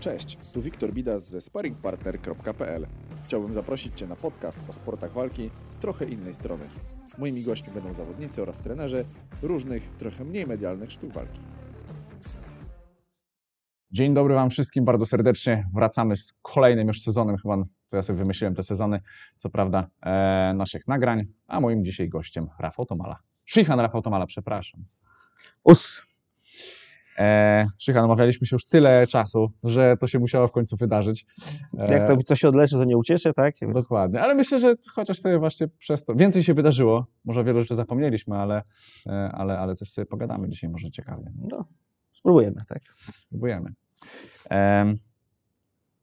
Cześć, tu Wiktor Bidas ze sparringpartner.pl. Chciałbym zaprosić Cię na podcast o sportach walki z trochę innej strony. Moimi gośćmi będą zawodnicy oraz trenerzy różnych, trochę mniej medialnych sztuk walki. Dzień dobry Wam wszystkim, bardzo serdecznie. Wracamy z kolejnym już sezonem, chyba to ja sobie wymyśliłem te sezony, co prawda, e, naszych nagrań, a moim dzisiaj gościem Rafał Tomala. Szychan Rafał Tomala, przepraszam. Us. E, Szychan, omawialiśmy się już tyle czasu, że to się musiało w końcu wydarzyć. E, Jak to, to się odleczy, to nie ucieszy, tak? Dokładnie, ale myślę, że chociaż sobie właśnie przez to więcej się wydarzyło, może wiele rzeczy zapomnieliśmy, ale, e, ale, ale coś sobie pogadamy dzisiaj, może ciekawie. No, spróbujemy, tak. Spróbujemy. Em,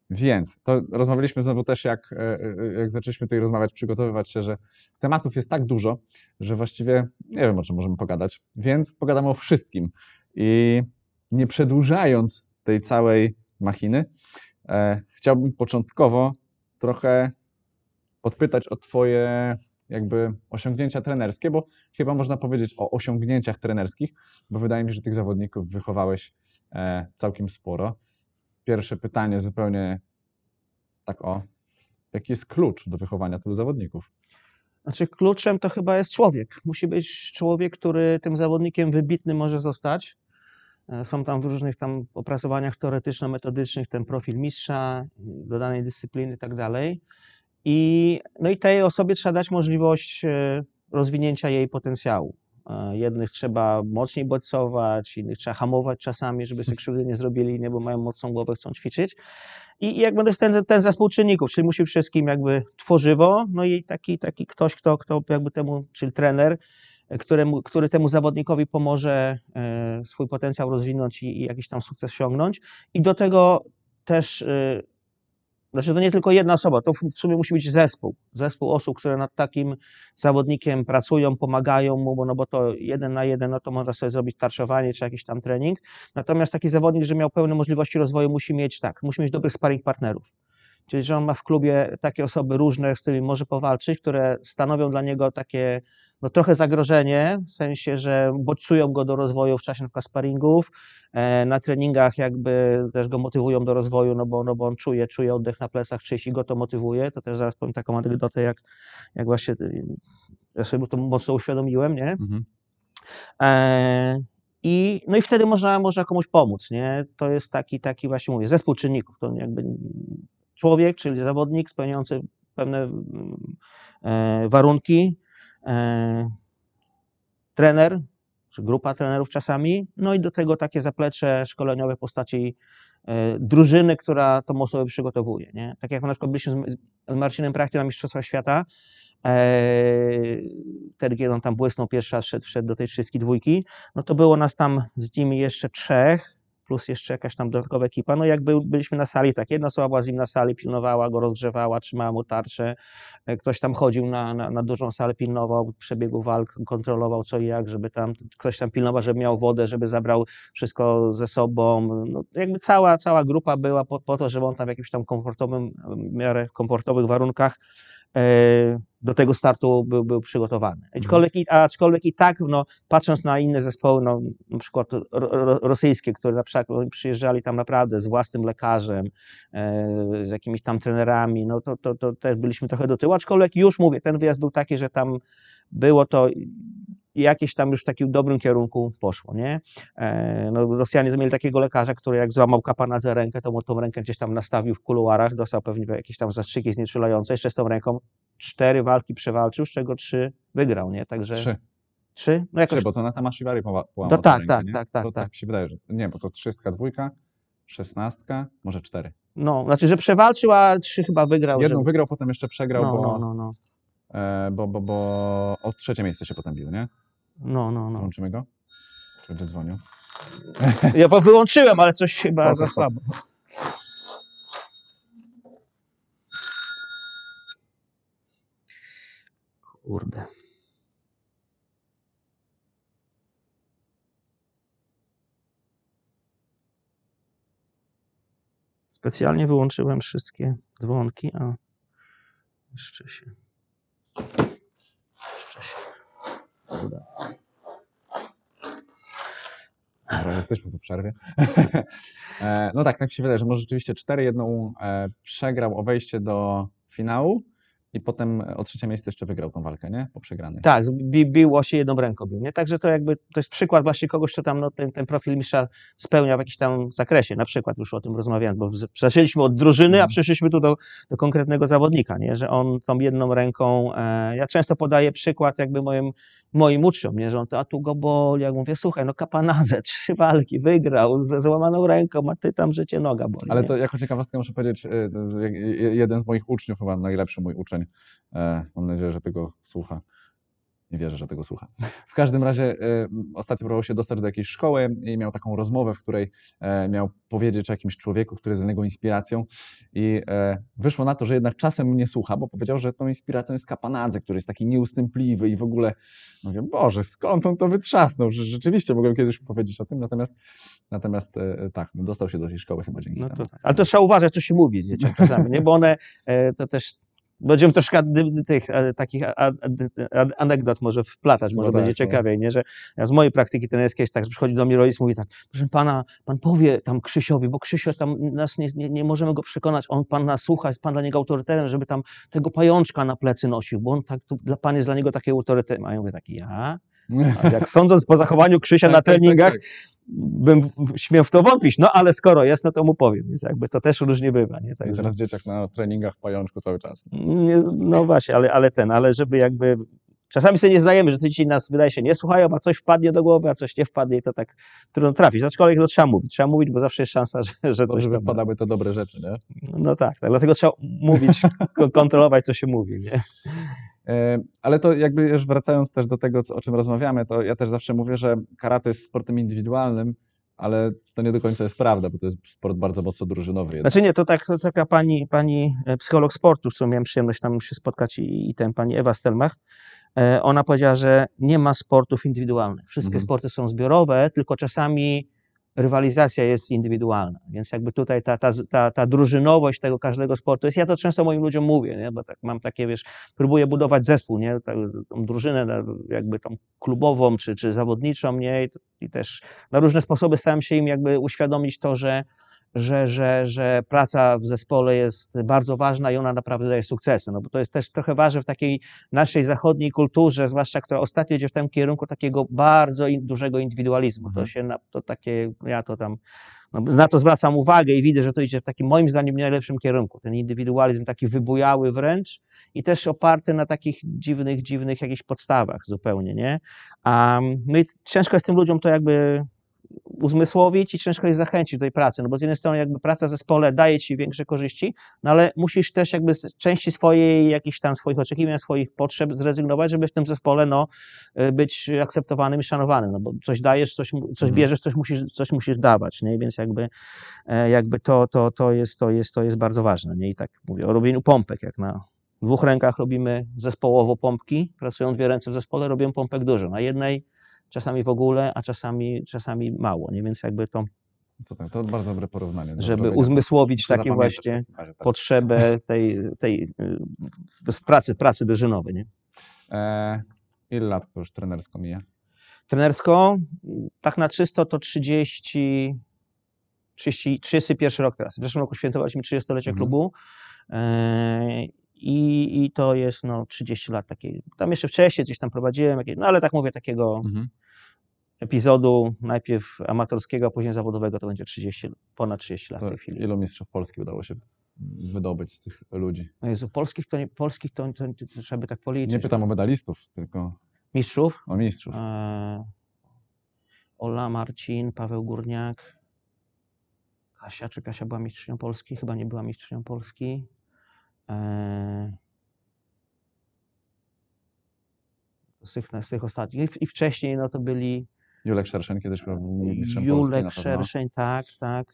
więc to rozmawialiśmy znowu też, jak, e, e, jak zaczęliśmy tutaj rozmawiać, przygotowywać się, że tematów jest tak dużo, że właściwie nie wiem, o czym możemy pogadać, więc pogadamy o wszystkim. I nie przedłużając tej całej machiny, e, chciałbym początkowo trochę podpytać o Twoje jakby osiągnięcia trenerskie, bo chyba można powiedzieć o osiągnięciach trenerskich, bo wydaje mi się, że tych zawodników wychowałeś e, całkiem sporo. Pierwsze pytanie zupełnie tak o, jaki jest klucz do wychowania tylu zawodników? Znaczy kluczem to chyba jest człowiek. Musi być człowiek, który tym zawodnikiem wybitnym może zostać. E, Są tam w różnych tam opracowaniach teoretyczno-metodycznych ten profil mistrza do danej dyscypliny i tak dalej. I, no i tej osobie trzeba dać możliwość e, rozwinięcia jej potencjału. E, Jednych trzeba mocniej bodźcować, innych trzeba hamować czasami, żeby sobie krzywdy nie zrobili, nie, bo mają mocną głowę, chcą ćwiczyć. I, i to jest ten, ten zespół czynników, czyli musi wszystkim jakby tworzywo, no i taki, taki ktoś, kto, kto jakby temu, czyli trener, któremu, który temu zawodnikowi pomoże e, swój potencjał rozwinąć i, i jakiś tam sukces osiągnąć. I do tego też, e, znaczy to nie tylko jedna osoba, to w sumie musi być zespół. Zespół osób, które nad takim zawodnikiem pracują, pomagają mu, bo, no bo to jeden na jeden, no to można sobie zrobić tarczowanie czy jakiś tam trening. Natomiast taki zawodnik, że miał pełne możliwości rozwoju, musi mieć tak, musi mieć dobrych sparring partnerów. Czyli, że on ma w klubie takie osoby różne, z którymi może powalczyć, które stanowią dla niego takie no, trochę zagrożenie, w sensie, że bodźcują go do rozwoju w czasie na przykład sparingów, e, na treningach jakby też go motywują do rozwoju, no bo, no bo on czuje, czuje oddech na plecach czyjś i go to motywuje. To też zaraz powiem taką anegdotę, jak, jak właśnie y, ja sobie to mocno uświadomiłem, nie? Mhm. E, I, no i wtedy można, można komuś pomóc, nie? To jest taki, taki właśnie mówię, zespół czynników, to jakby człowiek, czyli zawodnik spełniający pewne mm, e, warunki, trener, czy grupa trenerów czasami, no i do tego takie zaplecze szkoleniowe w postaci e, drużyny, która tą osobę przygotowuje, nie? Tak jak na przykład byliśmy z, Marcinem Prachtem na Mistrzostwa Świata, wtedy, kiedy on tam błysnął pierwszy raz, wszedł, wszedł do tej trzydzieści dwójki, no to było nas tam z nimi jeszcze trzech, plus jeszcze jakaś tam dodatkowa ekipa. No jak był, byliśmy na sali, tak, jedna osoba była z nim na sali, pilnowała go, rozgrzewała, trzymała mu tarczę, E, ktoś tam chodził na, na, na dużą salę, pilnował przebiegu walk, kontrolował co i jak, żeby tam, ktoś tam pilnował, żeby miał wodę, żeby zabrał wszystko ze sobą. No, jakby cała, cała grupa była po, po to, żeby on tam w jakimś tam komfortowym, w miarę komfortowych warunkach do tego startu był, był przygotowany. Aczkolwiek, i, aczkolwiek i tak, no, patrząc na inne zespoły, no, na przykład ro, ro, rosyjskie, które na przykład przyjeżdżali tam naprawdę z własnym lekarzem, e, z jakimiś tam trenerami, no to, to, to też byliśmy trochę do tyłu, aczkolwiek już mówię, ten wyjazd był taki, że tam było to jakieś tam już w takim dobrym kierunku poszło, nie? E, no, Rosjanie mieli takiego lekarza, który jak złamał kapana za rękę, to mu tą rękę gdzieś tam nastawił w kuluarach, dostał pewnie jakieś tam zastrzyki znieczulające, jeszcze z tą ręką cztery walki przewalczył, z czego trzy wygrał, nie? Także Trzy. trzy? No jakoś Trzy, bo to na Tamashiwari poła- połamał tę tak, rękę, tak, nie? tak, tak, To tak. tak się wydaje, że nie, bo to trzystka, dwójka, szesnastka, może cztery. No, znaczy, że przewalczył, a trzy chyba wygrał. Jedną że... wygrał, potem jeszcze przegrał, no, bo, no, no, no, E, bo, bo, bo o trzecie miejsce się potem bił, nie? No, no, no. Włączymy go? Czy będzie dzwonił? Ja po- wyłączyłem, ale coś chyba za słabo. Kurde. Specjalnie wyłączyłem wszystkie dzwonki, a jeszcze się. Dobra, jesteśmy po przerwie. E, no tak, tak mi się wydaje, że może rzeczywiście 4-1 e, przegrał o wejście do finału i potem o trzecie miejsce jeszcze wygrał tą walkę, nie? Po przegranej. Tak, bi, biło się jedną ręką, bił, nie? Także to jakby, to jest przykład właśnie kogoś, kto tam no, ten, ten profil mistrza spełnia w jakimś tam zakresie, na przykład już o tym rozmawiałem, bo zaczęliśmy od drużyny, a Mhm. przeszliśmy tu do, do konkretnego zawodnika, nie? Że on tą jedną ręką, e, ja często podaję przykład jakby moim, moim uczniom, nie? Że on to, a tu go boli, jak mówię, słuchaj, no kapanadze, trzy walki, wygrał, z złamaną ręką, a ty tam życie noga boli, Ale nie? to jako ciekawostkę muszę powiedzieć, y, y, jeden z moich uczniów, chyba najlepszy mój uczeń, e, mam nadzieję, że tego słucha. Nie wierzę, że tego słucha. W każdym razie y, ostatnio próbował się dostać do jakiejś szkoły i miał taką rozmowę, w której e, miał powiedzieć o jakimś człowieku, który jest dla niego inspiracją i e, wyszło na to, że jednak czasem mnie słucha, bo powiedział, że tą inspiracją jest Kapanadze, który jest taki nieustępliwy i w ogóle mówię, Boże, skąd on to wytrzasnął, że rzeczywiście mogłem kiedyś powiedzieć o tym, natomiast natomiast e, tak, no, dostał się do tej szkoły chyba dzięki No temu. to, tak. ale to trzeba uważać, co się mówi dzieciom czasami, nie? bo one to też. Będziemy troszkę tych e, takich anegdot może wplatać, może No tak, będzie no. ciekawiej, nie? że ja z mojej praktyki trenerskiej jest tak, że przychodzi do mnie rodzic mówi tak, proszę pana, pan powie tam Krzysiowi, bo Krzysio tam nas nie, nie, nie możemy go przekonać, on pan nas słucha, jest pan dla niego autorytetem, żeby tam tego pajączka na plecy nosił, bo on tak, dla pan jest dla niego taki autorytetem. A ja mówię taki, ja? Jak sądząc po zachowaniu Krzysia na Tak, tak, tak, treningach, tak. bym śmiał w to wątpić, no ale skoro jest, no to mu powiem, więc jakby to też różnie bywa, nie? I Także, teraz dzieciak na treningach w pajączku cały czas. nie, no właśnie, ale, ale ten, ale żeby jakby, czasami sobie nie zdajemy, że te dzieci nas wydaje się nie słuchają, a coś wpadnie do głowy, a coś nie wpadnie i to tak trudno trafić, aczkolwiek to trzeba mówić, trzeba mówić, bo zawsze jest szansa, że, że To, coś żeby wpadały te dobre rzeczy, nie? No tak, tak, dlatego trzeba mówić, ko- kontrolować, co się mówi, nie? E, Ale to jakby już wracając też do tego, o czym rozmawiamy, to ja też zawsze mówię, że karate jest sportem indywidualnym, ale to nie do końca jest prawda, bo to jest sport bardzo mocno drużynowy. jednak. Znaczy nie, to, tak, to taka pani, pani e, psycholog sportu, z którą miałem przyjemność tam się spotkać i, i ten pani Ewa Stelmach, e, ona powiedziała, że nie ma sportów indywidualnych. Wszystkie Mhm. sporty są zbiorowe, tylko czasami rywalizacja jest indywidualna. Więc jakby tutaj ta, ta, ta, ta drużynowość tego każdego sportu jest, ja to często moim ludziom mówię, nie? bo tak mam takie, wiesz, próbuję budować zespół, nie? Ta, tą drużynę jakby tą klubową czy, czy zawodniczą, nie? I, I też na różne sposoby staram się im jakby uświadomić to, że że, że, że praca w zespole jest bardzo ważna i ona naprawdę daje sukcesy. No bo to jest też trochę ważne w takiej naszej zachodniej kulturze, zwłaszcza która ostatnio idzie w tym kierunku takiego bardzo in, dużego indywidualizmu. Mhm. To się na, to takie, ja to tam no, na to zwracam uwagę i widzę, że to idzie w takim moim zdaniem nie najlepszym kierunku. Ten indywidualizm taki wybujały wręcz i też oparty na takich dziwnych, dziwnych jakichś podstawach zupełnie, nie? A, no i ciężko jest tym ludziom to jakby uzmysłowić i ciężko jest zachęcić do tej pracy, no bo z jednej strony jakby praca w zespole daje ci większe korzyści, no ale musisz też jakby z części swojej, jakichś tam swoich oczekiwań, swoich potrzeb zrezygnować, żeby w tym zespole no, y, być akceptowanym i szanowanym, no bo coś dajesz, coś, coś Mhm. bierzesz, coś musisz, coś musisz dawać, nie? więc jakby, e, jakby to, to, to, jest, to, jest, to jest bardzo ważne, nie? i tak mówię o robieniu pompek, jak na dwóch rękach robimy zespołowo pompki, pracują dwie ręce w zespole, robią pompek dużo, na jednej czasami w ogóle, a czasami, czasami mało, nie? więc jakby to To, tak, to bardzo dobre porównanie. Żeby uzmysłowić takie właśnie tak. potrzebę tej, tej y, pracy, pracy drużynowej. Nie? E, ile lat to już trenersko mija? Trenersko, tak na czysto to 30, 30, 31 rok teraz. W zeszłym roku świętowaliśmy 30-lecie Mhm. klubu e, i, i to jest no, 30 lat takiej. Tam jeszcze wcześniej gdzieś tam prowadziłem, jakieś, no ale tak mówię, takiego Mhm. Epizodu najpierw amatorskiego, a później zawodowego to będzie 30, ponad 30 lat w To tej chwili. ilu mistrzów Polski udało się wydobyć z tych ludzi? No Jezu, polskich to, nie, polskich to, to, to, trzeba by tak policzyć. Nie pytam o medalistów, tylko Mistrzów? o mistrzów. E, Ola, Marcin, Paweł Górniak, Kasia, czy Kasia była mistrzynią Polski? Chyba nie była mistrzynią Polski. E, z, tych, z tych ostatnich. I, w- I wcześniej no to byli Julek Szerszeń kiedyś był mistrzem Polski Julek pewno. Szerszeń, tak, tak.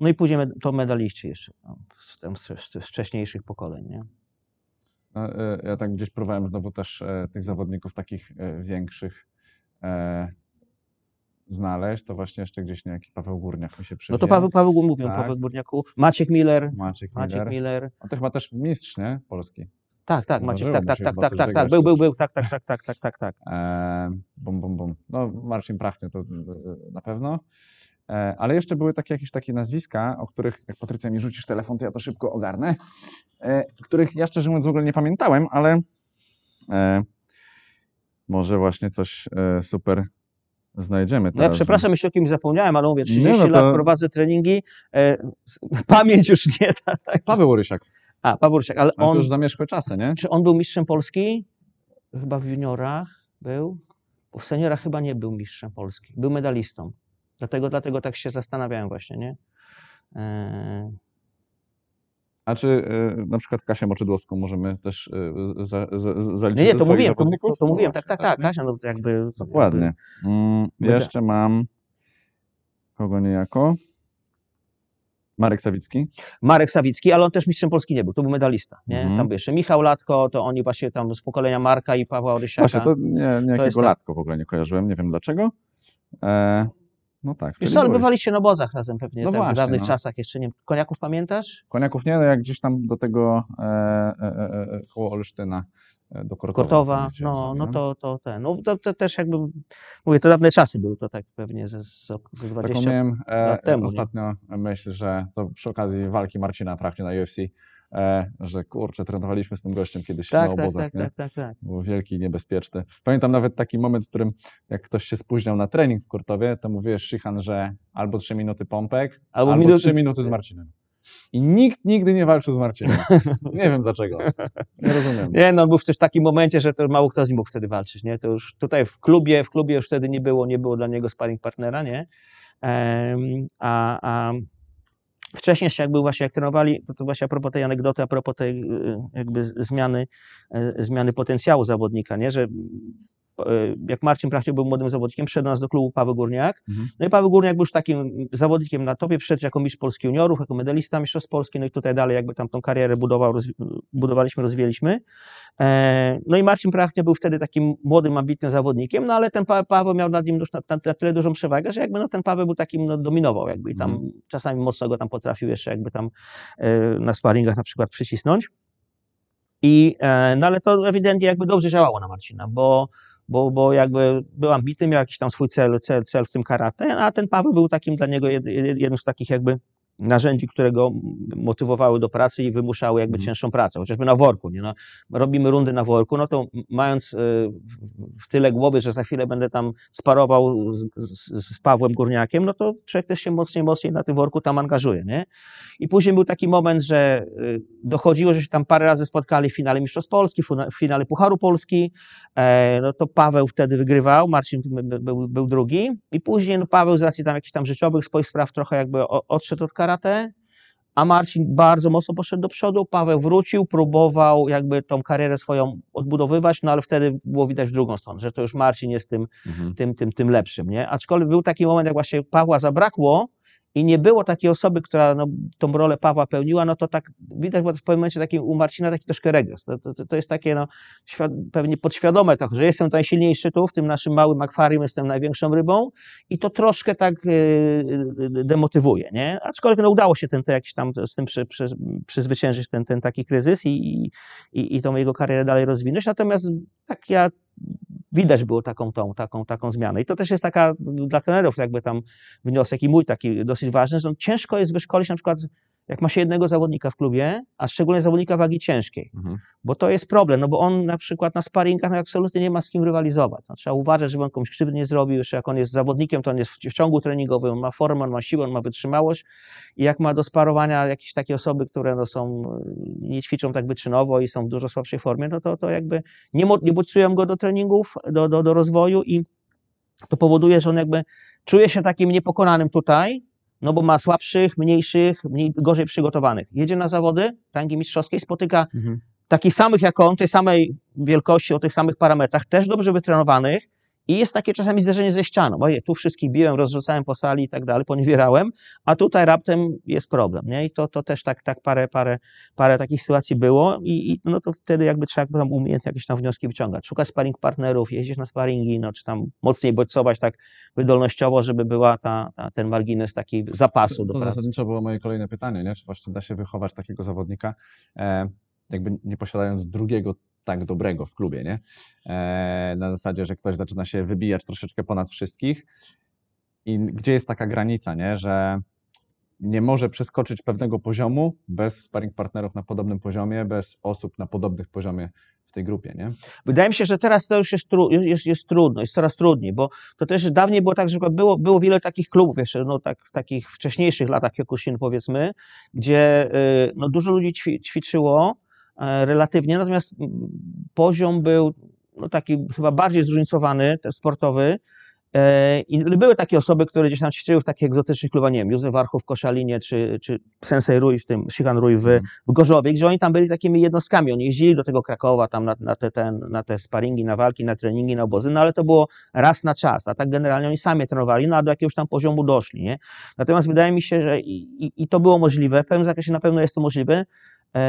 No i później med- to medaliści jeszcze no, z, tam, z, z, z wcześniejszych pokoleń, nie? No, e, Ja tak gdzieś próbowałem znowu też e, tych zawodników takich e, większych e, znaleźć, to właśnie jeszcze gdzieś niejaki Paweł Górniak mi się No przywieje. to Paweł, Paweł mówię, Tak. Paweł Górniaku, Maciek Miller, Maciek Maciek Miller. Miller, On to chyba też mistrz, nie? Polski. Tak, tak, Maciek, Zdarzyło tak, tak, tak, chyba tak, coś tak, tak, wygrać był, był, był, tak, tak, tak, tak, tak, tak, tak. E, bum, bum, bum. No, Marcin Prachnie to e, na pewno. E, ale jeszcze były takie jakieś takie nazwiska, o których, jak Patrycja mi rzucisz telefon, to ja to szybko ogarnę, e, których ja szczerze mówiąc w ogóle nie pamiętałem, ale e, może właśnie coś e, super znajdziemy No ja teraz. przepraszam, jeśli o kimś zapomniałem, ale mówię, 30 Nie, no to- lat prowadzę treningi, e, s- pamięć już nie da. Tak. Paweł Orysiak, A, Rusiak, ale ale to on, już zamierzchłe czasy, nie? czy on był mistrzem Polski? Chyba w juniorach był, bo w seniorach chyba nie był mistrzem Polski, był medalistą. Dlatego, dlatego tak się zastanawiałem właśnie, nie? E, A czy e, na przykład Kasię Moczydłowską możemy też za, za, za, zaliczyć nie, nie, to mówiłem, to, to, to mówiłem, tak, tak, właśnie. tak, Kasia, no jakby... Dokładnie. Mm, Będę- jeszcze mam. Kogo niejako? Marek Sawicki. Marek Sawicki, ale on też mistrzem Polski nie był, to był medalista, nie? Mhm. Tam był jeszcze Michał Latko, to oni właśnie tam z pokolenia Marka i Pawła Orysiaka. Właśnie, to nie, jest niejakiego tak. latko w ogóle nie kojarzyłem, nie wiem dlaczego. E, no tak. Wiesz co, ale bywaliście na obozach razem pewnie, No tak, w właśnie, dawnych no. czasach jeszcze, nie Koniaków pamiętasz? Koniaków nie, no jak gdzieś tam do tego e, e, e, e, koło Olsztyna, e, do Kortowa. Jeździłem no, sobie, no to, to ten, no to, to też jakby, mówię, to dawne czasy były, to tak pewnie ze, ze ze 20 Taką miałem e, lat temu, nie? ostatnio myśl, że to przy okazji walki Marcina Prachnie na UFC, e, że kurczę, trenowaliśmy z tym gościem kiedyś tak, na tak, obozach, tak, nie? tak, tak, tak. Był wielki i niebezpieczny. Pamiętam nawet taki moment, w którym jak ktoś się spóźniał na trening w Kurtowie, to mówiłeś Szychan, że albo 3 minuty pompek, Albo albo, minuty- 3 minuty z Marcinem. I nikt nigdy nie walczył z Marcinem. Nie wiem dlaczego. Nie rozumiem. Nie, no był w też takim momencie, że to mało kto z nim mógł wtedy walczyć, nie? To już tutaj w klubie, w klubie już wtedy nie było, nie było dla niego sparring partnera, nie? Em, a, a wcześniej jeszcze jak był właśnie, jak trenowali, to, to właśnie a propos tej anegdoty, a propos tej y, jakby zmiany, y, zmiany potencjału zawodnika, nie? Że jak Marcin Prachnie był młodym zawodnikiem, przyszedł do nas do klubu Paweł Górniak. Mhm. No i Paweł Górniak był już takim zawodnikiem na topie, przyszedł jako mistrz Polski juniorów, jako medalista mistrzostw Polski, no i tutaj dalej jakby tam tą karierę budował, rozwi- budowaliśmy, rozwijaliśmy. E, No i Marcin Prachnia był wtedy takim młodym, ambitnym zawodnikiem, no ale ten Pa- Paweł miał nad nim już na, na, na tyle dużą przewagę, że jakby no ten Paweł był takim, no dominował jakby i tam Mhm. czasami mocno go tam potrafił jeszcze jakby tam e, na sparingach na przykład przycisnąć. I, e, no ale to ewidentnie jakby dobrze działało na Marcina, bo, bo, bo jakby był ambitny, miał jakiś tam swój cel, cel, cel w tym karate, a ten Paweł był takim dla niego jed, jed, jednym z takich jakby narzędzi, które go motywowały do pracy i wymuszały jakby Mhm. cięższą pracę, chociażby na worku, nie? No, robimy rundy na worku, no to mając y, w- tyle głowy, że za chwilę będę tam sparował z, z, z Pawłem Górniakiem, no to człowiek też się mocniej, mocniej na tym worku tam angażuje, nie? I później był taki moment, że y, dochodziło, że się tam parę razy spotkali w finale Mistrzostw Polski, w finale Pucharu Polski, e, no to Paweł wtedy wygrywał, Marcin by- by- był, był drugi i później no Paweł z racji tam jakichś tam życiowych swoich spraw trochę jakby odszedł od karate, a Marcin bardzo mocno poszedł do przodu, Paweł wrócił, próbował jakby tą karierę swoją odbudowywać, no ale wtedy było widać w drugą stronę, że to już Marcin jest tym, Mhm. tym, tym, tym lepszym, nie? Aczkolwiek był taki moment, jak właśnie Pawła zabrakło i nie było takiej osoby, która no, tą rolę Pawła pełniła, no to tak widać było w pewnym momencie taki, u Marcina taki troszkę regres. To, to, to jest takie no, świad- pewnie podświadome to, że jestem najsilniejszy tu, w tym naszym małym akwarium jestem największą rybą i to troszkę tak yy, demotywuje, nie? Aczkolwiek no, udało się ten, to jakiś tam z tym przy, przy, przyzwyciężyć ten, ten taki kryzys i, i, i tą jego karierę dalej rozwinąć. Natomiast tak ja widać było taką, tą, taką, taką zmianę. I to też jest taka dla trenerów jakby tam wniosek i mój taki dosyć ważny, że no, ciężko jest wyszkolić na przykład jak ma się jednego zawodnika w klubie, a szczególnie zawodnika wagi ciężkiej, Mhm. bo to jest problem, no bo on na przykład na sparingach no, absolutnie nie ma z kim rywalizować. No, trzeba uważać, żeby on komuś krzywdy nie zrobił, jeszcze jak on jest zawodnikiem, to on jest w, ciągu treningowym, on ma formę, on ma siłę, on ma wytrzymałość i jak ma do sparowania jakieś takie osoby, które no, są, nie ćwiczą tak wyczynowo i są w dużo słabszej formie, no to, to jakby nie, nie bodźcują go do treningów, do, do, do rozwoju i to powoduje, że on jakby czuje się takim niepokonanym tutaj, no bo ma słabszych, mniejszych, mniej, gorzej przygotowanych. Jedzie na zawody rangi mistrzowskiej, spotyka Mhm. takich samych jak on, tej samej wielkości, o tych samych parametrach, też dobrze wytrenowanych i jest takie czasami zderzenie ze ścianą. Oje, tu wszystkich biłem, rozrzucałem po sali i tak dalej, poniewierałem, a tutaj raptem jest problem, nie? I to, to też tak, tak parę, parę, parę takich sytuacji było i, i no to wtedy jakby trzeba tam umiejętnie jakieś tam wnioski wyciągać. Szukać sparring partnerów, jeździć na sparingi, no czy tam mocniej bodźcować tak wydolnościowo, żeby była ta, ta, ten margines taki zapasu To pracy. zasadniczo było moje kolejne pytanie, nie? czy właśnie da się wychować takiego zawodnika. E, jakby nie posiadając drugiego tak dobrego w klubie, nie? E, na zasadzie, że ktoś zaczyna się wybijać troszeczkę ponad wszystkich i gdzie jest taka granica, nie? Że nie może przeskoczyć pewnego poziomu bez sparring partnerów na podobnym poziomie, bez osób na podobnych poziomie w tej grupie, nie? Wydaje mi się, że teraz to już jest, tru, jest, jest, trudno, jest coraz trudniej, bo to też dawniej było tak, że było, było wiele takich klubów jeszcze, no tak, w takich wcześniejszych latach Kyokushin powiedzmy, gdzie y, no, dużo ludzi ćwi, ćwiczyło relatywnie, natomiast poziom był no, taki chyba bardziej zróżnicowany, sportowy, E, I były takie osoby, które gdzieś tam ćwiczyły w takich egzotycznych klubach, nie wiem, Józef Warchow w Koszalinie, czy, czy Sensei Rui w tym, Shihan Rui w, Mhm. w Gorzowie, gdzie oni tam byli takimi jednostkami, oni jeździli do tego Krakowa tam na, na, te, ten, na te sparingi, na walki, na treningi, na obozy, no ale to było raz na czas, a tak generalnie oni sami trenowali, no a do jakiegoś tam poziomu doszli, nie? Natomiast wydaje mi się, że i, i, to było możliwe, w pewnym zakresie na pewno jest to możliwe, E,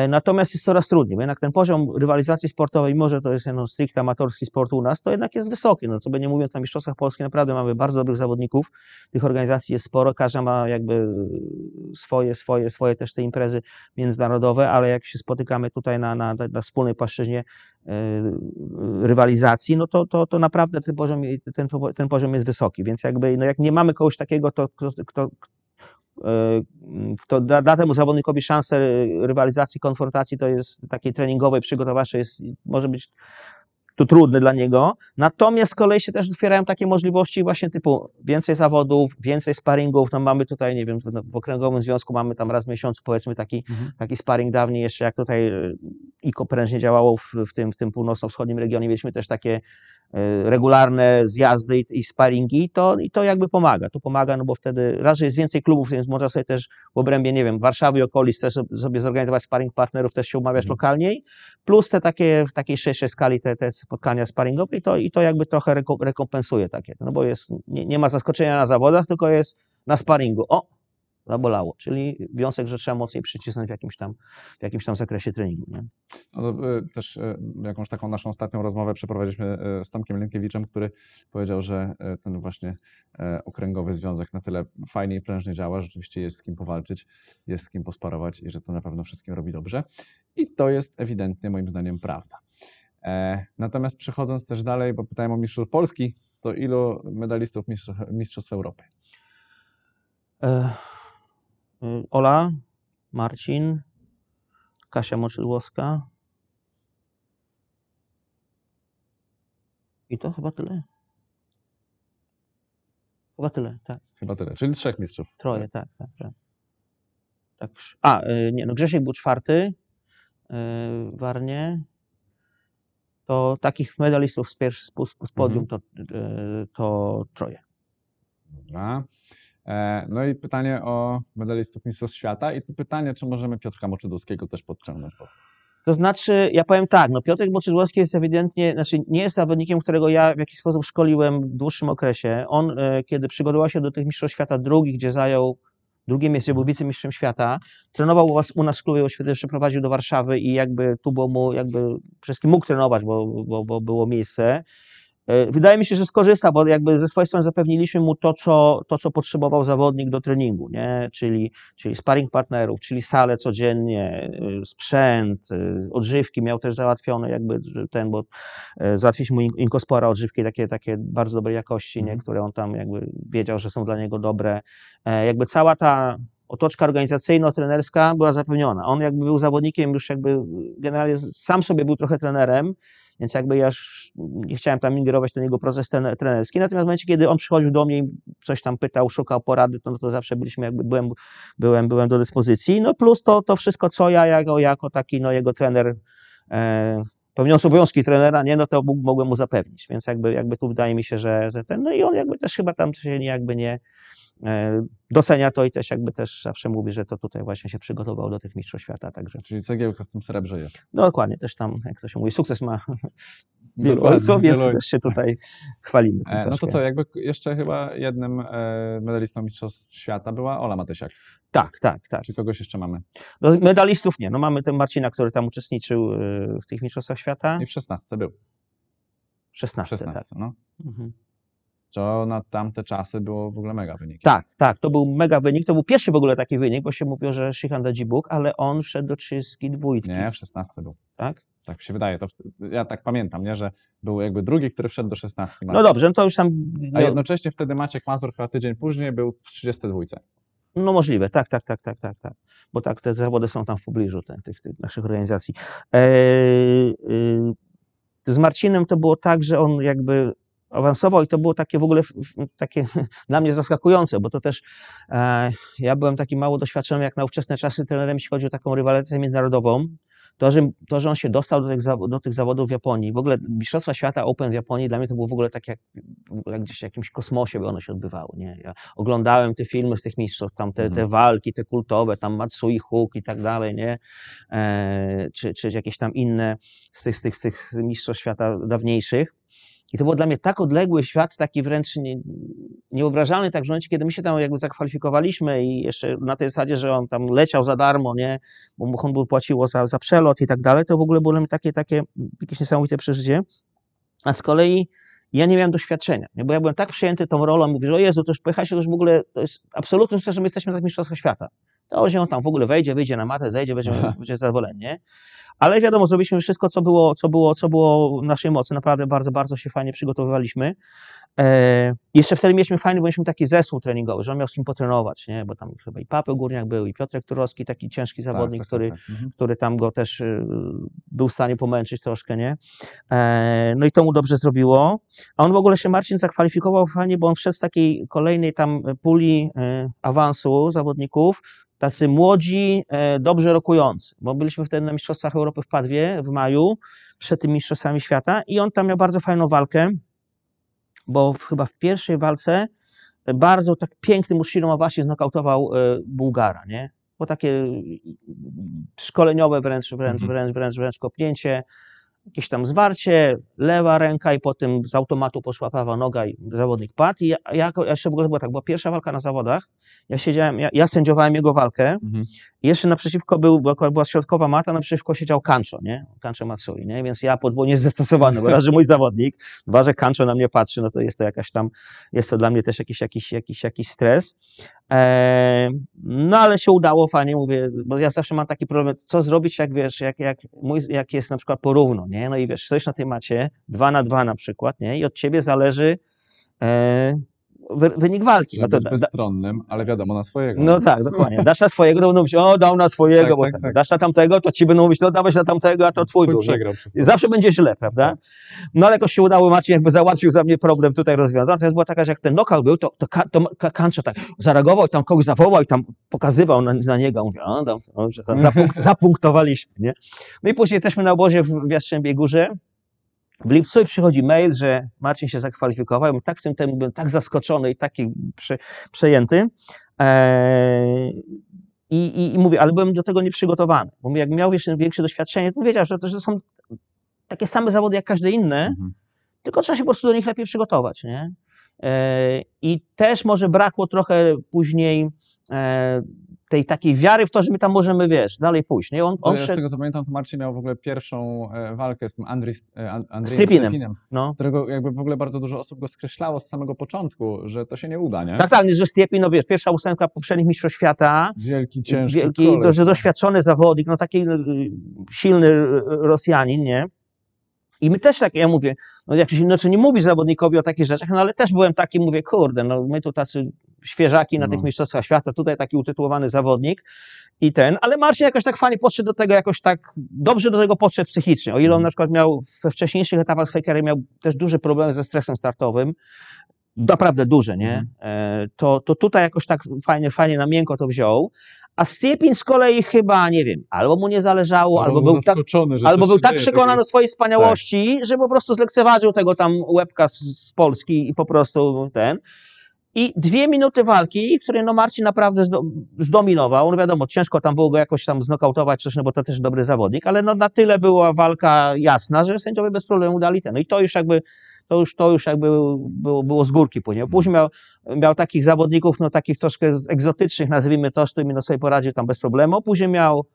Natomiast jest coraz trudniej, jednak ten poziom rywalizacji sportowej, mimo że to jest no, stricte amatorski sport u nas, to jednak jest wysoki. No, co by nie mówiąc, na Mistrzostwach Polski naprawdę mamy bardzo dobrych zawodników. Tych organizacji jest sporo, każda ma jakby swoje, swoje, swoje też te imprezy międzynarodowe, ale jak się spotykamy tutaj na, na, na wspólnej płaszczyźnie e, rywalizacji, no to, to, to naprawdę ten poziom, ten, ten poziom jest wysoki. Więc jakby, no jak nie mamy kogoś takiego, to kto, kto, kto da, da temu zawodnikowi szansę rywalizacji, konfrontacji, to jest takiej treningowej, przygotowawczej, jest, może być to trudne dla niego. Natomiast z kolei się też otwierają takie możliwości właśnie typu więcej zawodów, więcej sparingów. No mamy tutaj, nie wiem, w, okręgowym związku mamy tam raz w miesiącu powiedzmy taki, Mhm. taki sparing dawniej jeszcze jak tutaj e, IKO prężnie działało w, w, tym, w tym północno-wschodnim regionie, mieliśmy też takie e, regularne zjazdy i, i sparingi, to, i to jakby pomaga. To pomaga, no bo wtedy raz, że jest więcej klubów, więc można sobie też w obrębie, nie wiem, Warszawy i okolic też sobie zorganizować sparing partnerów, też się umawiać Mhm. lokalniej, plus te takie w takiej szerszej skali te, te spotkania sparingowe i to, i to jakby trochę reko- rekompensuje takie, no bo jest, nie, nie ma zaskoczenia na zawodach, tylko jest na sparingu. O, zabolało, czyli wniosek, że trzeba mocniej przycisnąć w jakimś tam, w jakimś tam zakresie treningu. Nie? No to, y, też y, jakąś taką naszą ostatnią rozmowę przeprowadziliśmy y, z Tomkiem Lękiewiczem, który powiedział, że ten właśnie okręgowy związek na tyle fajnie i prężnie działa, że rzeczywiście jest z kim powalczyć, jest z kim posparować i że to na pewno wszystkim robi dobrze. I to jest ewidentnie moim zdaniem prawda. E, Natomiast przechodząc też dalej, bo pytałem o mistrzów Polski, to ilu medalistów mistrzów, mistrzostw Europy? Ola, Marcin, Kasia Moczydłowska. I to chyba tyle. Chyba tyle, tak. Chyba tyle, czyli trzech mistrzów. Troje, tak, tak, tak. tak. A, y, nie, no Grzesiek był czwarty y, w Warnie. To takich medalistów z, pierwszy, z, podium to, y, to troje. Dobra. E, No i pytanie o medalistów Mistrzostw Świata i tu pytanie, czy możemy Piotrka Moczydłowskiego też podciągnąć pod To znaczy, ja powiem tak, no Piotr Moczydłowski jest ewidentnie, znaczy nie jest zawodnikiem, którego ja w jakiś sposób szkoliłem w dłuższym okresie. On, e, kiedy przygotował się do tych Mistrzostw Świata drugich, gdzie zajął drugie miejsce, był wicemistrzem świata, trenował u, was, u nas w klubie, oświetnie przyprowadził do Warszawy i jakby tu było mu, jakby wszystkim mógł trenować, bo, bo, bo było miejsce. E, Wydaje mi się, że skorzysta, bo jakby ze swojej strony zapewniliśmy mu to, co, to, co potrzebował zawodnik do treningu, nie? Czyli, czyli sparring partnerów, czyli salę codziennie, y, sprzęt, y, odżywki miał też załatwione, jakby ten, bo e, załatwiliśmy mu in- inkospora odżywki takie, takie bardzo dobrej jakości, nie? Mhm. które on tam jakby wiedział, że są dla niego dobre. E, Jakby cała ta otoczka organizacyjno-trenerska była zapewniona. On jakby był zawodnikiem już jakby generalnie sam sobie był trochę trenerem, więc jakby ja już nie chciałem tam ingerować ten jego proces trenerski. Natomiast w momencie, kiedy on przychodził do mnie i coś tam pytał, szukał porady, to, no to zawsze byliśmy jakby, byłem, byłem, byłem do dyspozycji. No plus to, to wszystko, co ja jako, jako taki no, jego trener, e, pełniąc obowiązki trenera, nie, no to mógł- mogłem mu zapewnić. Więc jakby, jakby tu wydaje mi się, że, że ten, no i on jakby też chyba tam się jakby nie docenia to i też jakby też zawsze mówi, że to tutaj właśnie się przygotował do tych mistrzostw świata, także Czyli cegiełka w tym srebrze jest. no dokładnie, też tam, jak to się mówi, sukces ma wielu ojców, więc też się tutaj chwalimy. tym E, No to co, jakby jeszcze chyba jednym e, medalistą Mistrzostw Świata była Ola Matysiak. Tak, tak, tak. Czy kogoś jeszcze mamy? No, medalistów nie, no mamy ten Marcina, który tam uczestniczył w tych mistrzostwach świata, I w 16 był. w W 16, 16, tak. no. Mhm. To na tamte czasy było w ogóle mega wynik. Tak, tak, to był mega wynik. To był pierwszy w ogóle taki wynik, bo się mówiło, że Shihan Dajibuk, ale on wszedł do 32. Nie, w 16 był. Tak? Tak mi się wydaje. To, ja tak pamiętam, nie, że był jakby drugi, który wszedł do 16. No dobrze, no to już tam. A No, jednocześnie wtedy Maciek Mazur chyba tydzień później był w 32. no możliwe, tak, tak, tak, tak, tak, tak. Bo tak, te zawody są tam w pobliżu te, tych, tych naszych organizacji. Eee, z Marcinem to było tak, że on jakby awansował i to było takie w ogóle takie dla mnie zaskakujące, bo to też e, ja byłem taki mało doświadczony jak na ówczesne czasy trenerem, jeśli chodzi o taką rywalizację międzynarodową. To że, to, że on się dostał do tych, do tych zawodów w Japonii, w ogóle Mistrzostwa Świata Open w Japonii dla mnie to było w ogóle tak jak, w ogóle gdzieś w jakimś kosmosie by one się odbywały. Nie? Ja oglądałem te filmy z tych mistrzostw, tam te, te Mhm. walki, te kultowe, tam Matsui Hook i tak dalej, nie? E, czy, czy jakieś tam inne z tych, z tych, z tych mistrzostw świata dawniejszych. I to było dla mnie tak odległy świat, taki wręcz nie, niewyobrażalny, tak w momencie, kiedy my się tam jakby zakwalifikowaliśmy i jeszcze na tej zasadzie, że on tam leciał za darmo, nie, bo mu Honbu płaciło za, za przelot i tak dalej, to w ogóle było dla mnie takie, takie jakieś niesamowite przeżycie. A z kolei ja nie miałem doświadczenia, nie? bo ja byłem tak przyjęty tą rolą, mówię, że o Jezu, to już pojechać, to już w ogóle, to jest absolutny sukces, że my jesteśmy na Mistrzostwach Świata. To, że on tam w ogóle wejdzie, wyjdzie na matę, zejdzie, będzie, będzie zadowolony, nie? Ale wiadomo, zrobiliśmy wszystko, co było, co było, co było w naszej mocy. Naprawdę bardzo, bardzo się fajnie przygotowywaliśmy. E, jeszcze wtedy mieliśmy fajny, bo mieliśmy taki zespół treningowy, że on miał z kim potrenować, nie? bo tam chyba i Paweł Górniak był, i Piotrek Turowski, taki ciężki zawodnik, tak, który, Tak, tak. Mhm. który tam go też y, był w stanie pomęczyć troszkę, nie? E, no i to mu dobrze zrobiło. A on w ogóle się, Marcin, zakwalifikował fajnie, bo on wszedł z takiej kolejnej tam puli y, awansu zawodników, tacy młodzi, e, dobrze rokujący, bo byliśmy wtedy na Mistrzostwach Europy w Padwie w maju, przed tymi Mistrzostwami Świata i on tam miał bardzo fajną walkę, bo w, chyba w pierwszej walce bardzo tak pięknym usilą właśnie znokautował e, Bułgara, nie? Bo takie szkoleniowe wręcz, wręcz, Mhm. wręcz, wręcz, wręcz kopnięcie, jakieś tam zwarcie, lewa ręka i potem z automatu poszła prawa noga i zawodnik padł. I ja, ja jako- jeszcze w ogóle była tak, była pierwsza walka na zawodach, ja siedziałem, ja, ja sędziowałem jego walkę Mhm. i jeszcze naprzeciwko był, bo akurat była środkowa mata, naprzeciwko siedział Kancho, nie? Kancho Matsui, nie? Więc ja podwójnie zastosowany, bo raz, że mój zawodnik, dwa, że Kancho na mnie patrzy, no to jest to jakaś tam, jest to dla mnie też jakiś, jakiś, jakiś, jakiś stres. No ale się udało, fajnie mówię, bo ja zawsze mam taki problem, co zrobić, jak wiesz, jak, jak, mój, jak jest na przykład porówno, nie? No i wiesz, stoisz na tej macie, dwa na dwa na przykład, nie? I od ciebie zależy e, wynik walki. No to być da, bezstronnym, ale wiadomo na swojego. no tak, dokładnie. Dasz na swojego, to będą mówić, o, dał na swojego, Tak, bo tak, tak, tak. dasz na tamtego, to ci będą mówić, no dałeś na tamtego, a to twój Twój był. Zawsze będzie źle, prawda? No ale jakoś się udało, Marcin jakby załatwił za mnie problem, tutaj rozwiązał. To była taka, że jak ten knockout był, to, to, to Kancho tak zareagował i tam kogoś zawołał i tam pokazywał na, na niego. Mówię, o, dam, o, że tam zapunk zapunktowaliśmy, nie? No i później jesteśmy na obozie w Jastrzębiej Górze. W lipcu i przychodzi mail, że Marcin się zakwalifikował. Ja tak w tym temu, byłem tak zaskoczony i taki prze, przejęty. Eee, i, i, I mówię, ale byłem do tego nieprzygotowany. Bo jak miał jeszcze większe doświadczenie, to wiedział, że to, że to są takie same zawody jak każde inne, Mhm. tylko trzeba się po prostu do nich lepiej przygotować. Nie? E, I też może brakło trochę później e, tej takiej wiary w to, że my tam możemy, wiesz, dalej pójść. Nie? On, on ja z tego co pamiętam, to Marcin miał w ogóle pierwszą e, walkę z tym Andrii, e, An- Andrzejem. Stepinem, no. którego jakby w ogóle bardzo dużo osób go skreślało z samego początku, że to się nie uda, nie? Tak, tak, że Stiepin, no wiesz, pierwsza ósemka poprzednich mistrzostw świata, Wielki, ciężki wielki, koleś, do, no. doświadczony zawodnik, no taki y, silny y, Rosjanin, nie? I my też tak, ja mówię, no jak się inaczej nie mówi zawodnikowi o takich rzeczach, no ale też byłem taki, mówię, kurde, no my tu tacy świeżaki na No. tych mistrzostwach świata, tutaj taki utytułowany zawodnik i ten, ale Marcin jakoś tak fajnie podszedł do tego, jakoś tak dobrze do tego podszedł psychicznie, o ile on Mhm. na przykład miał we wcześniejszych etapach swojej kariery miał też duże problemy ze stresem startowym, naprawdę duże, nie? Mhm. E, To, to tutaj jakoś tak fajnie, fajnie na miękko to wziął, a Stiepin z kolei chyba, nie wiem, albo mu nie zależało, albo, był tak, albo był tak dzieje przekonany o takiego. swojej wspaniałości, że po prostu zlekceważył tego tam łebka z, z Polski i po prostu ten. I dwie minuty walki, w której no Marcin naprawdę zdo, zdominował. No wiadomo, ciężko tam było go jakoś tam znokautować, coś, no bo to też dobry zawodnik, ale no na tyle była walka jasna, że sędziowie bez problemu dali ten. No i to już jakby, to już, to już jakby było, było z górki później. Później miał, miał takich zawodników, no takich troszkę egzotycznych, nazwijmy to, z którymi no sobie poradził tam bez problemu. Później miał,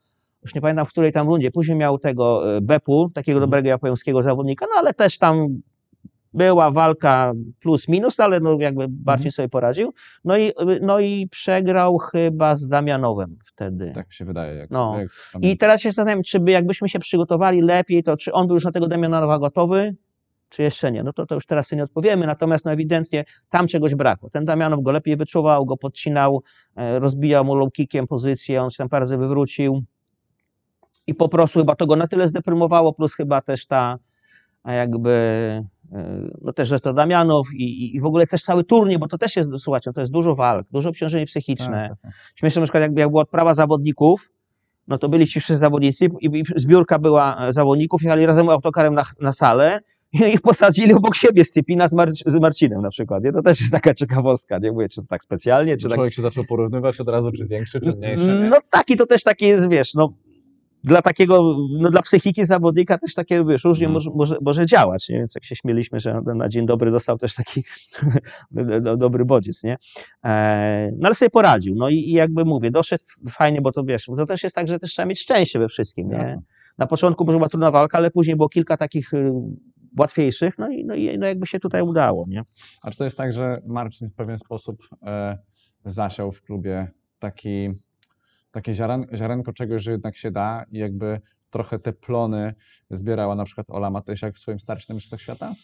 już nie pamiętam w której tam rundzie, później miał tego e, Bepu, takiego Mhm. dobrego japońskiego zawodnika, no ale też tam była walka plus minus, ale no jakby Marcin sobie poradził. No i, no i przegrał chyba z Damianowem wtedy. Tak mi się wydaje. Jak, No. jak tam- I teraz się zastanawiam, czy by jakbyśmy się przygotowali lepiej, to czy on był już na tego Damianowa gotowy, czy jeszcze nie. No to, to już teraz sobie nie odpowiemy, natomiast no ewidentnie tam czegoś brakło. Ten Damianow go lepiej wyczuwał, go podcinał, e, rozbijał mu low kickiem pozycję, on się tam parę razy wywrócił i po prostu chyba to go na tyle zdeprymowało, plus chyba też ta a jakby, e, no też, że to Damianow i, i- w ogóle też cały turniej, bo to też jest, słuchajcie, to jest dużo walk, dużo obciążenie psychiczne. Tak, tak, tak. Śmieszne na przykład, jakby jak była odprawa zawodników, no to byli ci wszyscy zawodnicy i, i zbiórka była e, zawodników, jechali razem autokarem na, na salę i ich posadzili obok siebie Scypina z, Mar z Marcinem na przykład. Nie? To też jest taka ciekawostka. Nie mówię, czy to tak specjalnie, czy tak... Człowiek się zaczął porównywać od razu, czy większy, czy mniejszy. nie? No taki to też taki jest, wiesz, no dla takiego, no dla psychiki zawodnika też takie, wiesz, różnie Mhm. może, może, może działać, nie? Więc jak się śmieliśmy, że na dzień dobry dostał też taki do- do- dobry bodziec, nie? E, no ale sobie poradził, no i, i jakby mówię, doszedł fajnie, bo to wiesz, to też jest tak, że też trzeba mieć szczęście we wszystkim, nie? Jasne. Na początku może była trudna walka, ale później było kilka takich y, łatwiejszych, no i, no i no jakby się tutaj udało, nie? A czy to jest tak, że Marcin w pewien sposób e, zasiał w klubie taki, takie ziaren, ziarenko czegoś, że jednak się da i jakby trochę te plony zbierała na przykład Ola Matysiak w swoim starcie na Mistrzostwach Świata?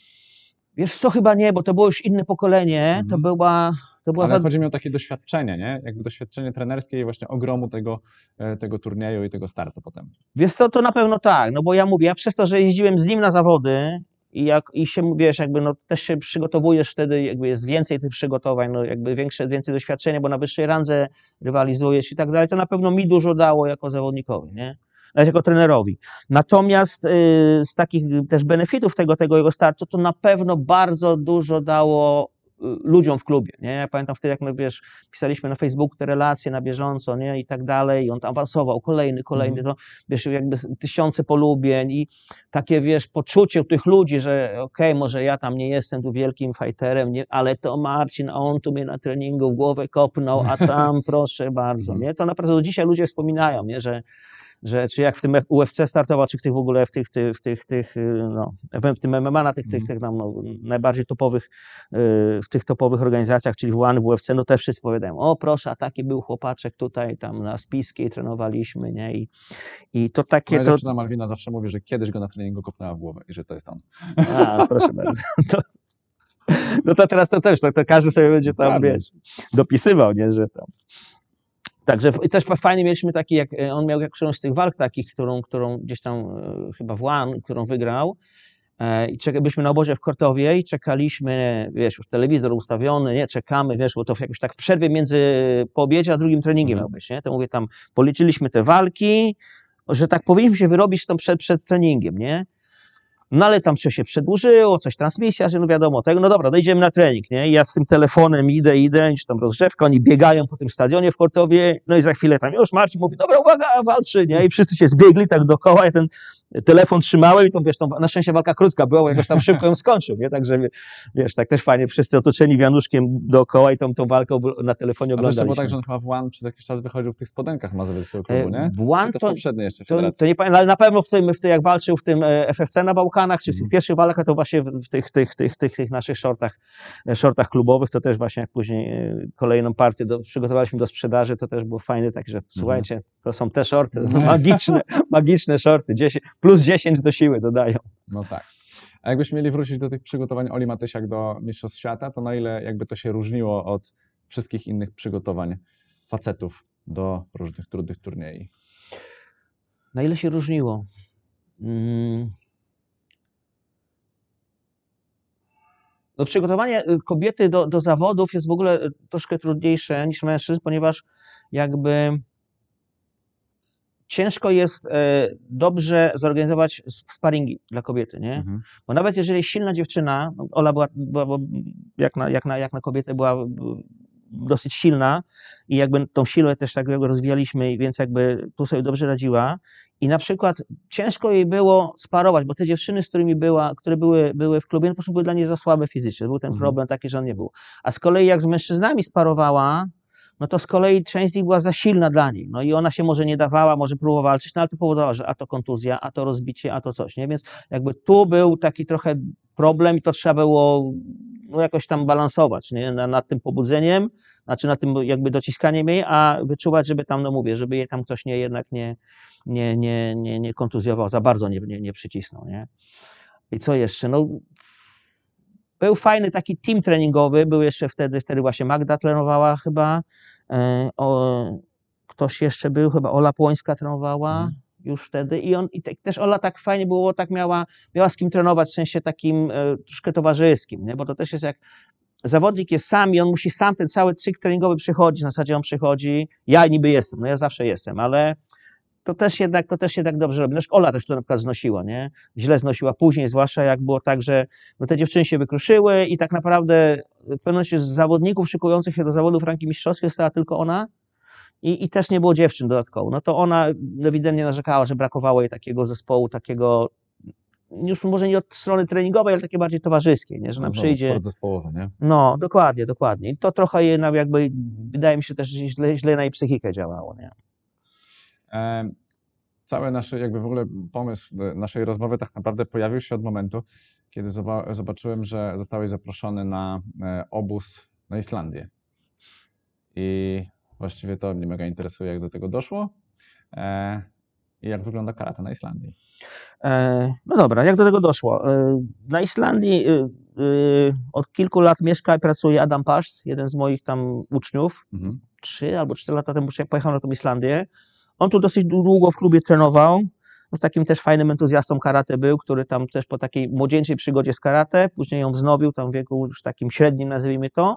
Wiesz co, chyba nie, bo to było już inne pokolenie, to Mhm. była, to była Ale za, chodzi mi o takie doświadczenie, nie? Jakby doświadczenie trenerskie i właśnie ogromu tego, e, tego turnieju i tego startu potem. Wiesz co, to na pewno tak, no bo ja mówię, ja przez to, że jeździłem z nim na zawody i, jak, i się, wiesz, jakby no też się przygotowujesz wtedy, jakby jest więcej tych przygotowań, no jakby większe, więcej doświadczenia, bo na wyższej randze rywalizujesz i tak dalej, to na pewno mi dużo dało jako zawodnikowi, nie? Nawet jako trenerowi. Natomiast y, z takich też benefitów tego, tego jego startu, to na pewno bardzo dużo dało ludziom w klubie, nie? Ja pamiętam wtedy, jak my, wiesz, pisaliśmy na Facebooku te relacje na bieżąco, nie? I tak dalej, i on awansował, kolejny, kolejny, to wiesz, jakby tysiące polubień i takie, wiesz, poczucie u tych ludzi, że okej, może ja tam nie jestem tu wielkim fighterem, nie, ale to Marcin, a on tu mnie na treningu w głowę kopnął, a tam proszę bardzo, nie? To naprawdę do dzisiaj ludzie wspominają, nie? Że, że czy jak w tym UFC startował, czy w tych w ogóle w tych, tych, w tych, tych y, no, w tym MMA, na tych, tych, Mhm. tych tam, no, najbardziej topowych, y, w tych topowych organizacjach, czyli w One, w UFC, no też wszyscy powiadają, o proszę, a taki był chłopaczek tutaj, tam na Spiskiej trenowaliśmy, nie? I, i to takie, Moja to, dziewczyna Malwina zawsze mówi, że kiedyś go na treningu kopnęła w głowę i że to jest on. a, proszę bardzo. To, no to teraz to też, to, to każdy sobie będzie tam, Dokładnie. wiesz, dopisywał, nie, że tam. Także też fajnie mieliśmy taki, jak e, on miał którąś z tych walk takich, którą, którą gdzieś tam e, chyba w One, którą wygrał. E, I czeka, byliśmy na obozie w Kortowie i czekaliśmy, wiesz, już telewizor ustawiony, nie, czekamy, wiesz, bo to jakoś tak w przerwie między po obiedzie a drugim treningiem Mhm. miał być, nie? To mówię tam, policzyliśmy te walki, że tak powinniśmy się wyrobić tam przed, przed treningiem, nie? No ale tam coś się przedłużyło, coś transmisja, że no wiadomo tego, no dobra, dojdziemy na trening, nie? I ja z tym telefonem idę, idę, już tam rozgrzewka, oni biegają po tym stadionie w Kortowie, no i za chwilę tam już Marcin mówi, dobra, uwaga, walczy, nie? I wszyscy się zbiegli tak dookoła, ja ten telefon trzymałem i to wiesz, tą, na szczęście walka krótka była, bo jakoś tam szybko ją skończył, nie? Także wiesz, tak też fajnie, wszyscy otoczeni wianuszkiem dookoła i tą, tą walkę na telefonie A oglądaliśmy. było tak, że on chyba w One przez jakiś czas wychodził w tych spodenkach mazowieckiego klubu, nie? E, W One Czy to, to, to nie pamiętam, ale na pewno w tym, w tym, jak walczył w tym e, FFC na Bałkanach, czy w tych Mhm. pierwszych walkach, to właśnie w tych, tych, tych, tych, tych naszych shortach, e, shortach klubowych, to też właśnie jak później e, kolejną partię do, przygotowaliśmy do sprzedaży, to też było fajne, także Mhm. słuchajcie, to są te shorty, magiczne, magiczne shorty, 10, plus 10 do siły dodają. No tak. A jakbyśmy mieli wrócić do tych przygotowań Oli Matysiak do Mistrzostw Świata, to na ile jakby to się różniło od wszystkich innych przygotowań facetów do różnych trudnych turniejów? Na ile się różniło? Mm. No, przygotowanie y, kobiety do, do zawodów jest w ogóle y, troszkę trudniejsze niż mężczyzn, ponieważ jakby ciężko jest e, dobrze zorganizować sparingi dla kobiety, nie? Mhm. Bo nawet jeżeli silna dziewczyna, no, Ola była, była, jak, na, jak, na, jak na kobietę była dosyć silna i jakby tą siłę też tak jakby rozwijaliśmy, więc jakby tu sobie dobrze radziła. I na przykład ciężko jej było sparować, bo te dziewczyny, z którymi była, które były, były w klubie, no po prostu były dla niej za słabe fizycznie. Był ten Mhm. problem taki, że on nie był. A z kolei jak z mężczyznami sparowała, no to z kolei część z nich była za silna dla niej. No i ona się może nie dawała, może próbowała walczyć, no ale to powodowała, że a to kontuzja, a to rozbicie, a to coś, nie? Więc jakby tu był taki trochę problem i to trzeba było no, jakoś tam balansować nie? Na, nad tym pobudzeniem, znaczy nad tym jakby dociskaniem jej, a wyczuwać, żeby tam, no mówię, żeby jej tam ktoś nie jednak nie, nie, nie, nie, nie kontuzjował, za bardzo nie, nie, nie przycisnął. Nie? I co jeszcze? No, był fajny taki team treningowy, był jeszcze wtedy, wtedy właśnie Magda trenowała chyba, e, o, ktoś jeszcze był, chyba Ola Płońska trenowała Mhm. Już wtedy i on, i te, też Ola tak fajnie było, tak miała, miała z kim trenować, w sensie takim e, troszkę towarzyskim, nie? bo to też jest jak zawodnik jest sam i on musi sam ten cały cykl treningowy przychodzić, na zasadzie on przychodzi, ja niby jestem, no ja zawsze jestem, ale to też jednak, to też jednak dobrze robi. Znaczy Ola też to na przykład znosiła, nie? Źle znosiła później, zwłaszcza jak było tak, że no te dziewczyny się wykruszyły i tak naprawdę w pewnym momencie z zawodników szykujących się do zawodów ranki mistrzowskiej została tylko ona i, i też nie było dziewczyn dodatkowo. No to ona ewidentnie narzekała, że brakowało jej takiego zespołu, takiego już może nie od strony treningowej, ale takie bardziej towarzyskiej, nie? że nam Znowu przyjdzie... Sport zespołowy, nie? No, dokładnie, dokładnie. I to trochę jej jakby, wydaje mi się też, że źle, źle na jej psychikę działało, nie? E, Cały nasz, jakby w ogóle pomysł naszej rozmowy tak naprawdę pojawił się od momentu, kiedy zoba- zobaczyłem, że zostałeś zaproszony na e, obóz na Islandię. I właściwie to mnie mega interesuje, jak do tego doszło e, i jak wygląda karate na Islandii. E, No dobra, jak do tego doszło? E, Na Islandii od kilku lat mieszka i pracuje Adam Paszt, jeden z moich tam uczniów. Mhm. Trzy albo cztery lata temu jak pojechał na tą Islandię. On tu dosyć długo w klubie trenował. No, takim też fajnym entuzjastą karate był, który tam też po takiej młodzieńczej przygodzie z karate, później ją wznowił tam w wieku już takim średnim, nazwijmy to.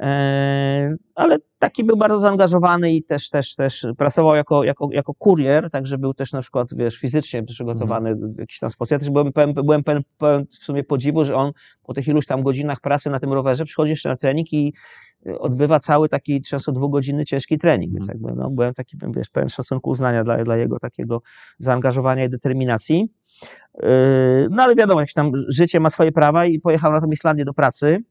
E, ale taki był bardzo zaangażowany i też, też, też pracował jako, jako, jako kurier, także był też na przykład, wiesz, fizycznie przygotowany w jakiś tam sposób. Ja też byłem pełen, byłem pełen, pełen w sumie podziwu, że on po tych iluś tam godzinach pracy na tym rowerze przychodzi jeszcze na trening i odbywa cały taki często dwugodzinny ciężki trening, więc jakby, no, byłem taki, wiesz, pełen szacunku uznania dla, dla jego takiego zaangażowania i determinacji. Yy, No ale wiadomo, jakieś tam życie ma swoje prawa i pojechał na tą Islandię do pracy.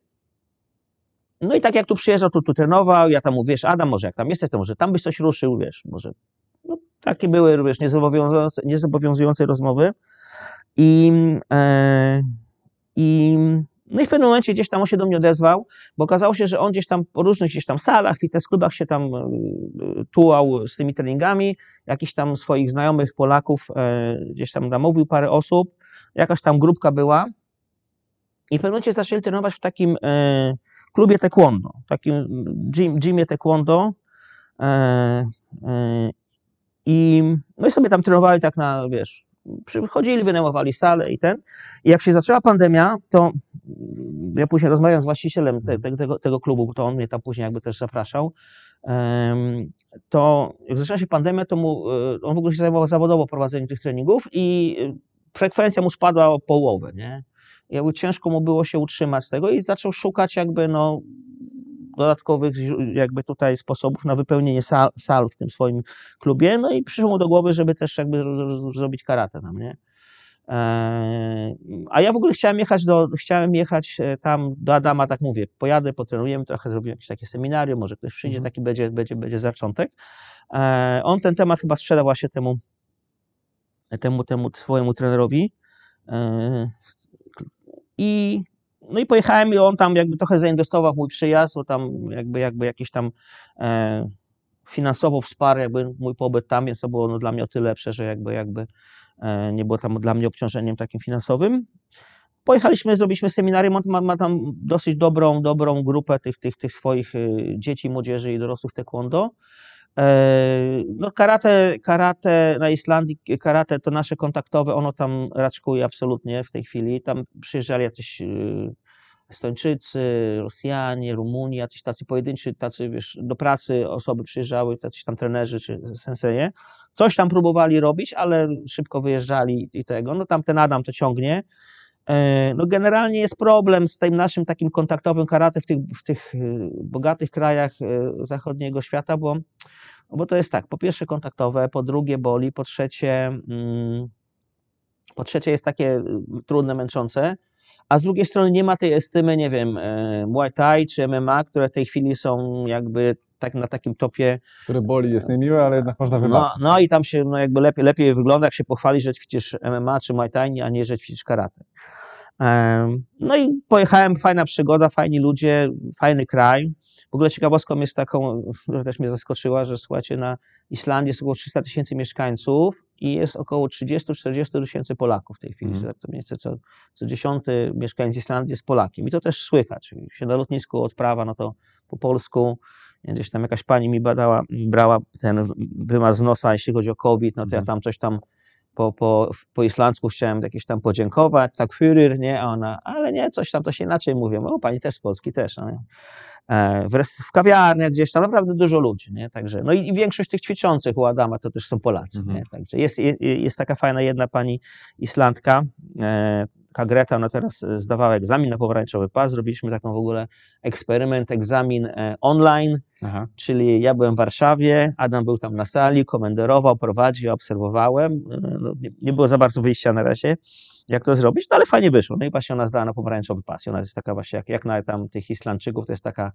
No i tak jak tu przyjeżdżał, to tu trenował, ja tam mówię, wiesz, Adam, może jak tam jesteś, to może tam byś coś ruszył, wiesz, może. No, takie były również niezobowiązujące, niezobowiązujące rozmowy. I, e, i, no i w pewnym momencie gdzieś tam on się do mnie odezwał, bo okazało się, że on gdzieś tam po różnych gdzieś tam salach, fitness klubach się tam e, tułał z tymi treningami, jakichś tam swoich znajomych Polaków e, gdzieś tam namówił parę osób, jakaś tam grupka była i w pewnym momencie zaczęli trenować w takim e, klubie taekwondo, takim gym, gymie taekwondo e, e, i no i sobie tam trenowali tak na, wiesz, przychodzili, wynajmowali salę i ten. I jak się zaczęła pandemia, to ja później rozmawiałem z właścicielem te, te, tego, tego klubu, to on mnie tam później jakby też zapraszał, to jak zaczęła się pandemia, to mu, e, on w ogóle się zajmował zawodowo prowadzeniem tych treningów i frekwencja mu spadła o połowę, nie? Jakby ciężko mu było się utrzymać z tego i zaczął szukać jakby no dodatkowych jakby tutaj sposobów na wypełnienie sal, sal w tym swoim klubie, no i przyszło mu do głowy, żeby też jakby ro- ro- zrobić karate tam, nie? Eee, A ja w ogóle chciałem jechać do, chciałem jechać e, tam do Adama, tak mówię, pojadę, potrenujemy trochę, zrobimy jakieś takie seminarium, może ktoś przyjdzie, Mhm. taki będzie, będzie, będzie zaczątek. Eee, On ten temat chyba sprzedał właśnie temu, temu, temu swojemu trenerowi. I, no i pojechałem i on tam jakby trochę zainwestował w mój przyjazd, bo tam jakby, jakby jakiś tam e, finansowo wsparł jakby mój pobyt tam, więc to było no, dla mnie o tyle lepsze, że jakby, jakby e, nie było tam dla mnie obciążeniem takim finansowym. Pojechaliśmy, zrobiliśmy seminarium, on ma, ma tam dosyć dobrą, dobrą grupę tych, tych, tych swoich y, dzieci, młodzieży i dorosłych taekwondo. E, No karate, karate na Islandii, karate to nasze kontaktowe, ono tam raczkuje absolutnie w tej chwili. Tam przyjeżdżali jacyś y, Estończycy, Rosjanie, Rumuni, jacyś tacy pojedynczy, tacy wiesz, do pracy osoby przyjeżdżały, tacy tam trenerzy czy senseje. Coś tam próbowali robić, ale szybko wyjeżdżali i tego. No tam ten Adam to ciągnie. E, No generalnie jest problem z tym naszym takim kontaktowym karate w tych, w tych y, bogatych krajach y, zachodniego świata, bo, bo to jest tak, po pierwsze kontaktowe, po drugie boli, po trzecie, mm, po trzecie jest takie y, trudne, męczące, a z drugiej strony nie ma tej estymy, nie wiem, e, Muay Thai czy MMA, które w tej chwili są jakby tak na takim topie Który boli, jest niemiły, ale jednak można no, wybaczyć. no i tam się no jakby lepiej, lepiej wygląda, jak się pochwali, że ćwiczysz MMA czy Muay Thai, a nie, że ćwiczysz karate. No i pojechałem, fajna przygoda, fajni ludzie, fajny kraj. W ogóle ciekawostką jest taką, która też mnie zaskoczyła, że słuchajcie, na Islandii jest około 300 tysięcy mieszkańców i jest około 30-40 tysięcy Polaków w tej chwili. Że To mniej co, co dziesiąty mieszkaniec Islandii jest Polakiem. I to też słychać. Się na lotnisku odprawa, no to po polsku. Gdzieś tam jakaś pani mi badała, brała ten wymaz z nosa, jeśli chodzi o COVID, no to ja Mhm. tam coś tam po, po, po islandzku chciałem jakieś tam podziękować, tak Führer, nie, a ona, ale nie, coś tam to się inaczej mówią, o pani też z Polski też, no? E, w, w kawiarniach gdzieś tam naprawdę dużo ludzi, nie, także, no i, i większość tych ćwiczących u Adama to też są Polacy, Mhm. nie, także jest, jest, jest taka fajna jedna pani Islandka, e, taka Greta, ona teraz e, zdawała egzamin na pomarańczowy pas, zrobiliśmy taką w ogóle eksperyment, egzamin e, online, Aha. Czyli ja byłem w Warszawie, Adam był tam na sali, komenderował, prowadził, obserwowałem. E, No, nie, nie było za bardzo wyjścia na razie, jak to zrobić, no ale fajnie wyszło. No i właśnie ona zdała na pomarańczowy pas. I Ona jest taka właśnie, jak, jak na tam tych Islandczyków, to jest taka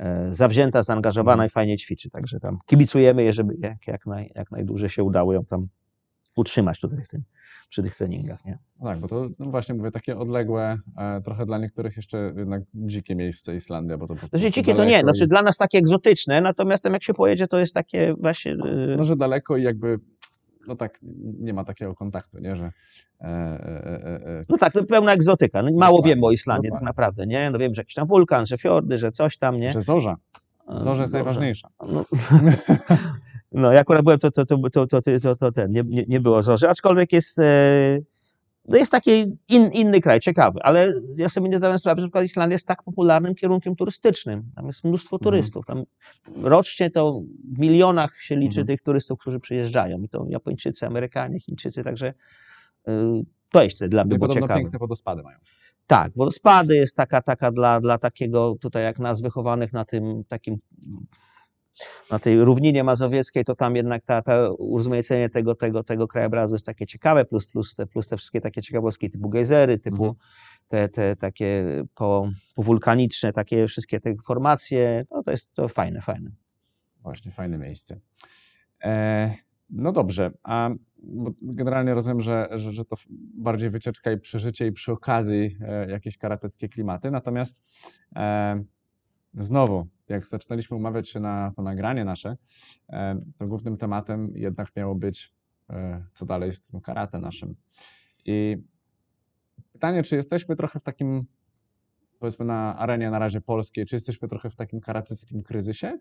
e, zawzięta, zaangażowana Mhm. i fajnie ćwiczy. Także tam kibicujemy jej, żeby jak, jak, naj, jak najdłużej się udało ją tam utrzymać tutaj w tym, przy tych treningach. Nie? No tak, bo to no właśnie mówię, takie odległe, e, trochę dla niektórych jeszcze jednak dzikie miejsce Islandia, bo to po Znaczy dzikie to nie, daleko znaczy i- dla nas takie egzotyczne, natomiast jak się pojedzie, to jest takie właśnie... e, Może daleko i jakby, no tak, nie ma takiego kontaktu, nie, że e, e, e, e, No tak, to pełna egzotyka. No, mało Dokładnie, wiemy o Islandii tak dokładnie. naprawdę, nie? No wiem, że jakiś tam wulkan, że fiordy, że coś tam, nie? że zorza, zorza jest dobrze. najważniejsza. No, No, ja akurat byłem, to, to, to, to, to, to, to ten, nie, nie, nie było żorzy, aczkolwiek jest, e, no jest taki in, inny kraj, ciekawy, ale ja sobie nie zdałem sprawy, że przykład Islandia jest tak popularnym kierunkiem turystycznym. Tam jest mnóstwo mhm. turystów. Tam rocznie to w milionach się liczy mhm. tych turystów, którzy przyjeżdżają. I to Japończycy, Amerykanie, Chińczycy, także e, to jeszcze dla mnie było ciekawe. piękne wodospady mają. Tak, wodospady jest taka, taka dla, dla takiego, tutaj jak nas wychowanych na tym takim na tej równinie mazowieckiej, to tam jednak ta, ta urozmaicenie tego, tego, tego krajobrazu jest takie ciekawe, plus, plus, te, plus te wszystkie takie ciekawostki typu gejzery, typu Mhm. te, te takie po, powulkaniczne, takie wszystkie te formacje, no to jest to fajne, fajne. Właśnie, fajne miejsce. E, no dobrze, a generalnie rozumiem, że, że, że to bardziej wycieczka i przeżycie i przy okazji e, jakieś karateckie klimaty, natomiast e, znowu, jak zaczynaliśmy umawiać się na to nagranie nasze, e, to głównym tematem jednak miało być, e, co dalej z tym karate naszym. I pytanie, czy jesteśmy trochę w takim, powiedzmy na arenie na razie polskiej, czy jesteśmy trochę w takim karateckim kryzysie?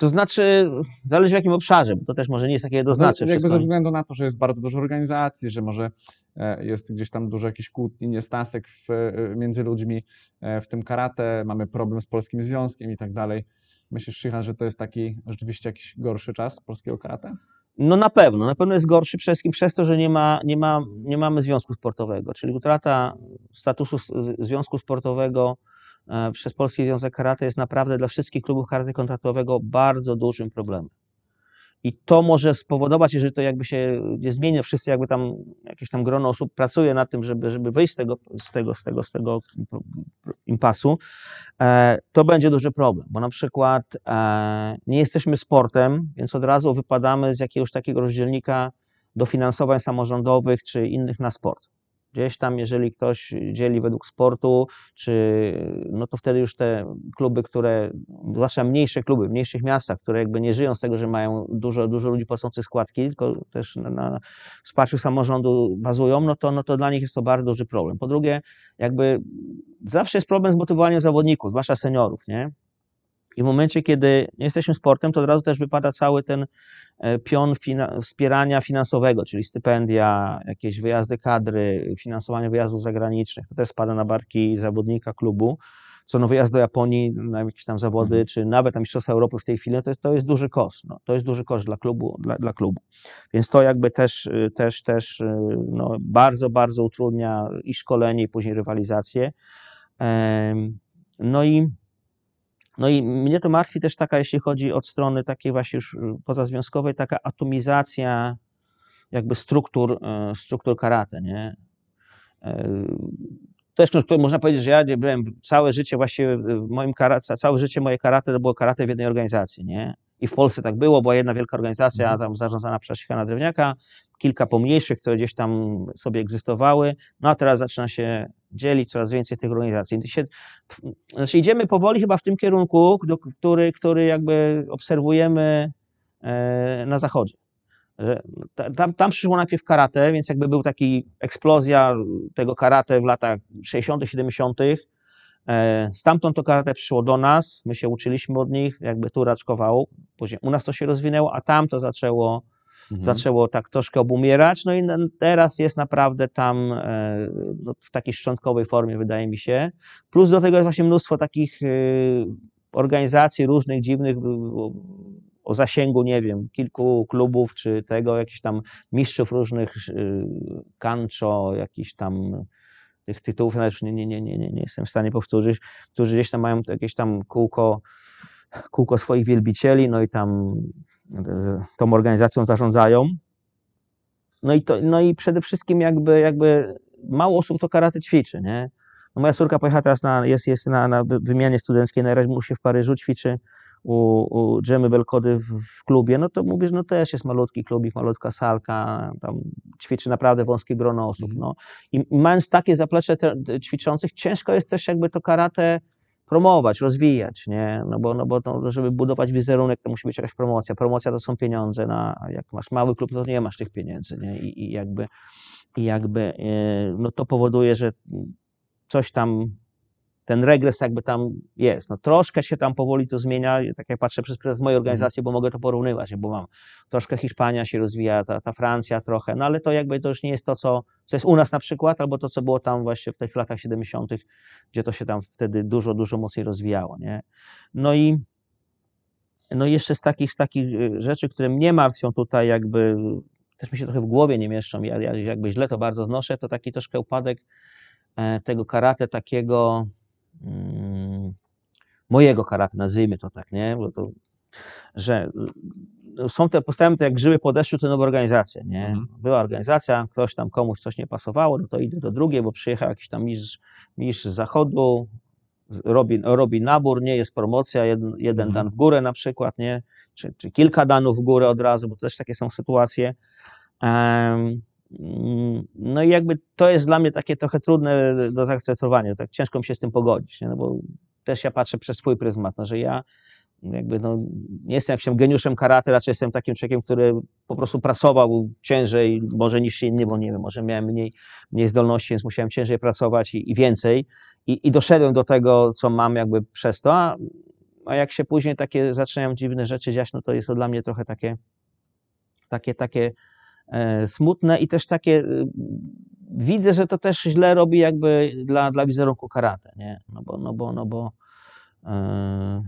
To znaczy, zależy w jakim obszarze, bo to też może nie jest takie jednoznaczne. No, jakby wszystko. ze względu na to, że jest bardzo dużo organizacji, że może e, jest gdzieś tam dużo jakichś kłótni, niestasek w, e, między ludźmi e, w tym karate, mamy problem z polskim związkiem i tak dalej. Myślisz, Shihan, że to jest taki rzeczywiście jakiś gorszy czas polskiego karate? No na pewno, na pewno jest gorszy przede wszystkim przez to, że nie, ma, nie, ma, nie mamy związku sportowego, czyli utrata statusu związku sportowego przez Polski Związek Karate jest naprawdę dla wszystkich klubów karate kontraktowego bardzo dużym problemem. I to może spowodować, jeżeli to jakby się nie zmieni, wszyscy jakby tam, jakieś tam grono osób pracuje nad tym, żeby, żeby wyjść z tego, z tego, z tego, z tego impasu, e, to będzie duży problem, bo na przykład e, nie jesteśmy sportem, więc od razu wypadamy z jakiegoś takiego rozdzielnika dofinansowań samorządowych czy innych na sport. Gdzieś tam, jeżeli ktoś dzieli według sportu, czy no to wtedy już te kluby, które, zwłaszcza mniejsze kluby w mniejszych miastach, które jakby nie żyją z tego, że mają dużo, dużo ludzi płacących składki, tylko też na, na wsparciu samorządu bazują, no to, no to dla nich jest to bardzo duży problem. Po drugie, jakby zawsze jest problem z motywowaniem zawodników, zwłaszcza seniorów, nie? I w momencie, kiedy nie jesteśmy sportem, to od razu też wypada cały ten e, pion fina- wspierania finansowego, czyli stypendia, jakieś wyjazdy kadry, finansowanie wyjazdów zagranicznych. To też spada na barki zawodnika klubu. Co no wyjazd do Japonii na jakieś tam zawody, Mhm. czy nawet na Mistrzostwa Europy w tej chwili, no to jest, to jest duży koszt. No, to jest duży koszt dla klubu, dla, dla klubu. Więc to jakby też, y, też, też y, no, bardzo, bardzo utrudnia i szkolenie, i później rywalizację. No i, no i mnie to martwi też taka, jeśli chodzi od strony takiej właśnie już y, pozazwiązkowej, taka atomizacja jakby struktur, e, struktur karate, nie? E, Też no, to można powiedzieć, że ja nie byłem całe życie właściwie w moim karate, całe życie moje karate to było karate w jednej organizacji, nie? i w Polsce tak było, była jedna wielka organizacja Mhm. tam zarządzana przez Sichana Drewniaka, kilka pomniejszych, które gdzieś tam sobie egzystowały, no a teraz zaczyna się dzielić coraz więcej tych organizacji. Się, znaczy idziemy powoli chyba w tym kierunku, do, który, który jakby obserwujemy e, na zachodzie. Tam, tam przyszło najpierw karate, więc jakby był taki eksplozja tego karate w latach 60., 70. E, Stamtąd to karate przyszło do nas, my się uczyliśmy od nich, jakby tu raczkowało, później u nas to się rozwinęło, a tam to zaczęło, Mhm. zaczęło tak troszkę obumierać, no i teraz jest naprawdę tam e, no, w takiej szczątkowej formie, wydaje mi się. Plus do tego jest właśnie mnóstwo takich e, organizacji różnych, dziwnych, o, zasięgu, nie wiem, kilku klubów, czy tego, jakichś tam mistrzów różnych, e, kancho, jakichś tam tych tytułów, nawet już nie, nie, nie, nie, nie, nie jestem w stanie powtórzyć, którzy gdzieś tam mają jakieś tam kółko, kółko swoich wielbicieli, no i tam tą organizacją zarządzają. No i, to, no i przede wszystkim jakby, jakby mało osób to karate ćwiczy, nie? No moja córka pojechała teraz na, jest, jest na, na wy- wymianie studenckiej na Erasmusie w Paryżu, ćwiczy u, u Dżemy Belkody w, w klubie, no to mówisz, no też jest malutki klubik, malutka salka, tam ćwiczy naprawdę wąskie grono osób, Mhm. no. I mając takie zaplecze te, te ćwiczących, ciężko jest też jakby to karate promować, rozwijać, nie? No bo, no bo to, żeby budować wizerunek, to musi być jakaś promocja. Promocja to są pieniądze, na, a jak masz mały klub, to nie masz tych pieniędzy, nie? I, i jakby, i jakby e, no to powoduje, że coś tam, ten regres jakby tam jest. No troszkę się tam powoli to zmienia, tak jak patrzę przez pryzmat mojej organizacji, bo mogę to porównywać, bo mam troszkę Hiszpania się rozwija, ta, ta Francja trochę, no ale to jakby to już nie jest to, co, co jest u nas na przykład, albo to, co było tam właśnie w tych latach 70., gdzie to się tam wtedy dużo, dużo mocniej rozwijało, nie? No i no i jeszcze z takich, z takich y, rzeczy, które mnie martwią tutaj jakby, też mi się trochę w głowie nie mieszczą, ja, ja jakby źle to bardzo znoszę, to taki troszkę upadek e, tego karate takiego mojego karate, nazwijmy to tak, nie? Bo to, że y, są te, to jak grzyby po deszczu, to nowe organizacje, nie? Mhm. Była organizacja, ktoś tam komuś coś nie pasowało, no to idę do drugiej, bo przyjechał jakiś tam mistrz, mistrz z zachodu, robi, robi nabór, nie jest promocja, jeden, jeden Mhm. dan w górę na przykład, nie? Czy, czy kilka danów w górę od razu, bo też takie są sytuacje. Mm, no i jakby to jest dla mnie takie trochę trudne do zaakceptowania, tak ciężko mi się z tym pogodzić, nie? No bo też ja patrzę przez swój pryzmat, no, że ja jakby no, nie jestem jakimś geniuszem karate, raczej jestem takim człowiekiem, który po prostu pracował ciężej, może niż inni, bo nie wiem, może miałem mniej, mniej zdolności, więc musiałem ciężej pracować i, i więcej I, i doszedłem do tego, co mam jakby przez to, a, a jak się później takie zaczynają dziwne rzeczy dziać, no to jest to dla mnie trochę takie takie, takie smutne i też takie e, widzę, że to też źle robi jakby dla, dla wizerunku karate, nie? No bo, no bo, no bo e,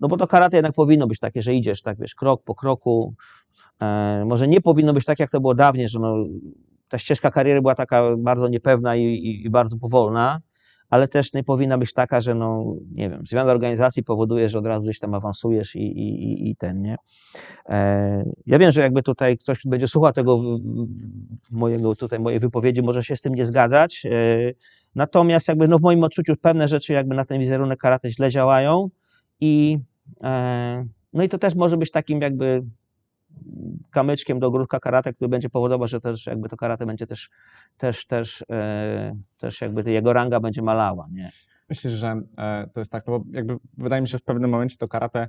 no bo to karate jednak powinno być takie, że idziesz tak, wiesz, krok po kroku. E, może nie powinno być tak, jak to było dawniej, że no, ta ścieżka kariery była taka bardzo niepewna i, i, i bardzo powolna, ale też nie powinna być taka, że no, nie wiem, zmiana organizacji powoduje, że od razu gdzieś tam awansujesz i, i, i- ten, nie? E, ja wiem, że jakby tutaj ktoś będzie słuchał tego mojego tutaj mojej wypowiedzi, może się z tym nie zgadzać. E, natomiast jakby no w moim odczuciu pewne rzeczy jakby na ten wizerunek karate źle działają i e, no i to też może być takim jakby kamyczkiem do ogródka karate, który będzie powodował, że też jakby to karate będzie też też też e, też jakby jego ranga będzie malała, nie? Myślisz, że e, to jest tak, no bo jakby wydaje mi się, że w pewnym momencie to karate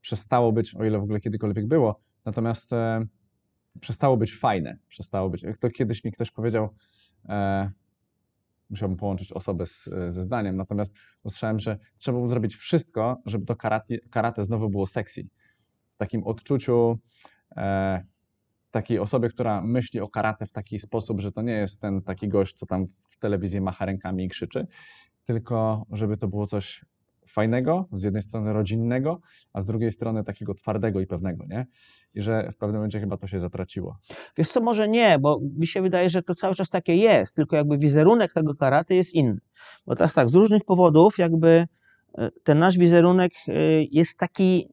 przestało być, o ile w ogóle kiedykolwiek było, natomiast e, przestało być fajne, przestało być, jak to kiedyś mi ktoś powiedział, e, musiałbym połączyć osobę z, ze zdaniem, natomiast usłyszałem, że trzeba było zrobić wszystko, żeby to karate, karate znowu było sexy. Takim odczuciu e, takiej osoby, która myśli o karate w taki sposób, że to nie jest ten taki gość, co tam w telewizji macha rękami i krzyczy, tylko żeby to było coś fajnego, z jednej strony rodzinnego, a z drugiej strony takiego twardego i pewnego, nie? I że w pewnym momencie chyba to się zatraciło. Wiesz co, może nie, bo mi się wydaje, że to cały czas takie jest, tylko jakby wizerunek tego karate jest inny. Bo teraz tak, z różnych powodów jakby e, ten nasz wizerunek e, jest taki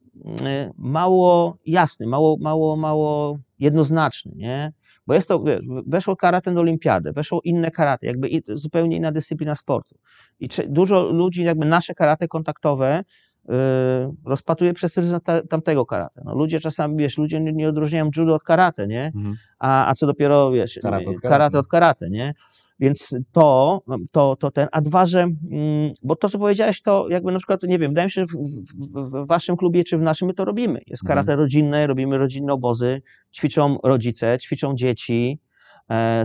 mało jasny, mało, mało, mało jednoznaczny, nie? Bo jest to, wiesz, weszło karate na olimpiadę, weszło inne karate, jakby zupełnie inna dyscyplina sportu. I dużo ludzi, jakby nasze karate kontaktowe, rozpatruje przez pryzmat ta- tamtego karate. No, ludzie czasami, wiesz, ludzie nie, nie odróżniają judo od karate, nie? Mhm. a, a co dopiero, wiesz, Karate od karate, karate. od karate, nie? Więc to, to, to ten, a dwa, że, mm, bo to, co powiedziałeś, to jakby na przykład, nie wiem, wydaje mi się, że w, w, w waszym klubie czy w naszym my to robimy. Jest Mhm. karate rodzinne, robimy rodzinne obozy, ćwiczą rodzice, ćwiczą dzieci,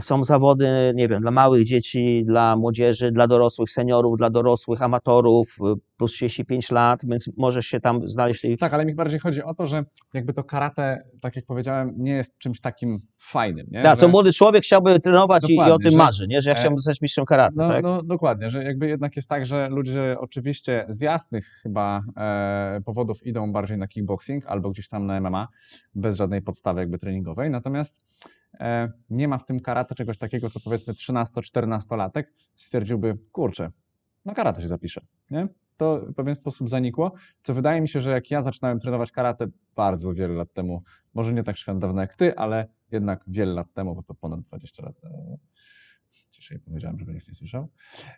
są zawody, nie wiem, dla małych dzieci, dla młodzieży, dla dorosłych, seniorów, dla dorosłych, amatorów, y, plus 35 lat, więc możesz się tam znaleźć tej Tak, ale mi bardziej chodzi o to, że jakby to karate, tak jak powiedziałem, nie jest czymś takim fajnym, nie? Tak, że, co młody człowiek chciałby trenować i, i o tym że- marzy, nie? że ja e, chciałbym zostać mistrzem karate. no, tak? no dokładnie, że jakby jednak jest tak, że ludzie oczywiście z jasnych chyba e, powodów idą bardziej na kickboxing albo gdzieś tam na MMA, bez żadnej podstawy jakby treningowej, natomiast e, nie ma w tym karate czegoś takiego, co powiedzmy 13-14-latek stwierdziłby, kurczę, na karate się zapiszę, nie? To w pewien sposób zanikło, co wydaje mi się, że jak ja zaczynałem trenować karate bardzo wiele lat temu, może nie tak dawno jak ty, ale jednak wiele lat temu, bo to ponad 20 lat e, Dzisiaj powiedziałem, żeby nikt nie słyszał.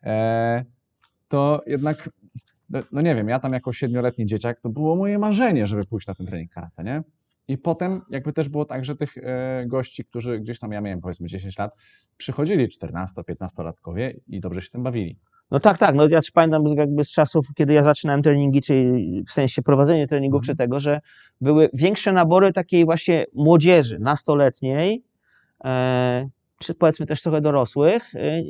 E, to jednak, no, no nie wiem, ja tam jako siedmioletni dzieciak, to było moje marzenie, żeby pójść na ten trening karate, nie? I potem jakby też było tak, że tych e, gości, którzy gdzieś tam, ja miałem powiedzmy 10 lat, przychodzili 14-15-latkowie i dobrze się tym bawili. No tak, tak. No ja też pamiętam jakby z czasów, kiedy ja zaczynałem treningi, czyli w sensie prowadzenie treningów, Mhm. czy tego, że były większe nabory takiej właśnie młodzieży nastoletniej, e, czy powiedzmy też trochę dorosłych, e, e,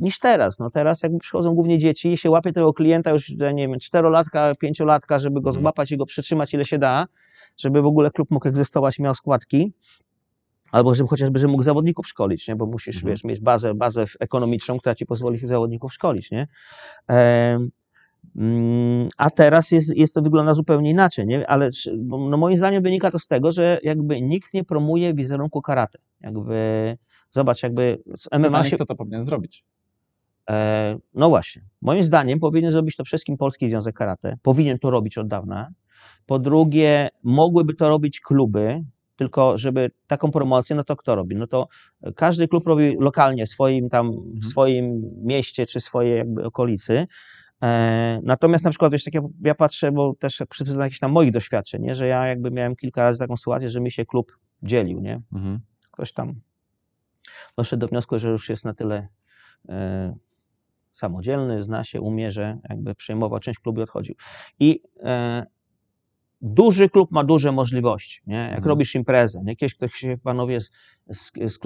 niż teraz. No teraz jakby przychodzą głównie dzieci i się łapie tego klienta już, nie wiem, czterolatka, pięciolatka, żeby go Mhm. złapać i go przytrzymać ile się da, żeby w ogóle klub mógł egzystować i miał składki. Albo żeby chociażby, żeby mógł zawodników szkolić, nie? bo musisz Mhm. wiesz, mieć bazę, bazę ekonomiczną, która ci pozwoli tych zawodników szkolić. Nie? Em, mm, A teraz jest, jest to wygląda zupełnie inaczej, nie? ale no moim zdaniem wynika to z tego, że jakby nikt nie promuje wizerunku karate. Jakby, zobacz, jakby z MMA Pytanie, się, kto to powinien zrobić? E, no właśnie. Moim zdaniem powinien zrobić to wszystkim Polski Związek Karate. Powinien to robić od dawna. Po drugie, mogłyby to robić kluby, tylko żeby taką promocję, no to kto robi? No to każdy klub robi lokalnie w swoim tam, w swoim mieście czy swojej jakby okolicy. E, natomiast na przykład, wiesz, tak ja, ja patrzę, bo też przy przy jakichś tam moich doświadczeń, nie? że ja jakby miałem kilka razy taką sytuację, że mi się klub dzielił, nie? Mhm. ktoś tam doszedł do wniosku, że już jest na tyle e, samodzielny, zna się, umie, że jakby przejmował część klubu i odchodził. I e, duży klub ma duże możliwości. Nie? Jak Mhm. robisz imprezę, nie? kiedyś ktoś panowie z, z, z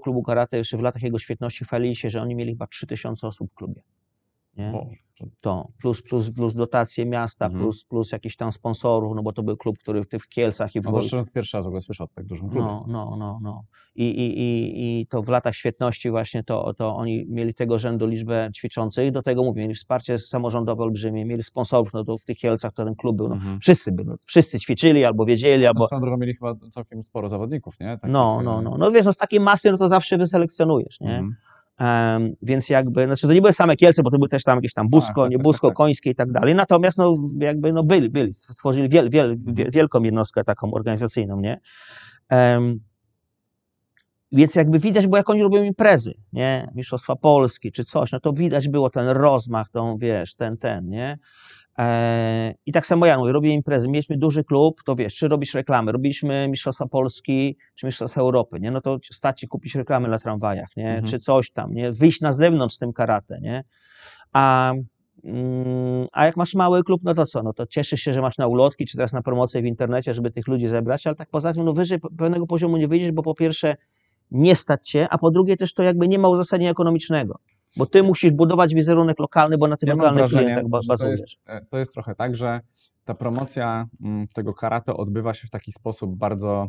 klubu karate jeszcze w latach jego świetności chwalili się, że oni mieli chyba 3000 osób w klubie. Nie? To- plus, plus, plus dotacje miasta, Mhm. plus, plus jakiś tam sponsorów, no bo to był klub, który w tych Kielcach i w No to mówiąc, pierwszy raz w ogóle słyszę o tak dużym klubie. no, no, no, no. I, i, i, I to w latach świetności właśnie to, to oni mieli tego rzędu liczbę ćwiczących. Do tego mówię, mieli wsparcie samorządowe olbrzymie, mieli sponsorów, no to w tych Kielcach to ten klub był, no, Mhm. wszyscy by, no, wszyscy ćwiczyli albo wiedzieli, albo... No, drogą mieli chyba całkiem sporo zawodników, nie? Takich, No, e, no, no. No wiesz, no z takiej masy no to zawsze wyselekcjonujesz, nie? mhm. Em, więc jakby, znaczy to nie były same Kielce, bo to były też tam jakieś tam Busko, tak, nie tak, Busko, tak, tak. Końskie i tak dalej. Natomiast no jakby no byli, byli, stworzyli wiel, wiel, Mhm. wiel, wielką jednostkę taką organizacyjną, nie? Em, więc jakby widać było, jak oni robią imprezy, nie? Mistrzostwa Polski czy coś, no to widać było ten rozmach, tą, wiesz, ten, ten, nie? E, I tak samo ja mówię, robię imprezy. Mieliśmy duży klub, to wiesz, czy robisz reklamy? Robiliśmy Mistrzostwa Polski, czy Mistrzostwa Europy, nie? No to stać ci kupić reklamy na tramwajach, nie? Mhm. Czy coś tam, nie? Wyjść na zewnątrz z tym karate, nie? A, mm, a jak masz mały klub, no to co? No to cieszysz się, że masz na ulotki, czy teraz na promocję w internecie, żeby tych ludzi zebrać, ale tak poza tym, no wyżej pewnego poziomu nie wyjdziesz, bo po pierwsze nie stać cię, a po drugie też to jakby nie ma uzasadnienia ekonomicznego. Bo ty musisz budować wizerunek lokalny, bo na tych Ja lokalnych klientach ba- że to bazujesz. jest, e, to jest trochę tak, że ta promocja mm, tego karate odbywa się w taki sposób bardzo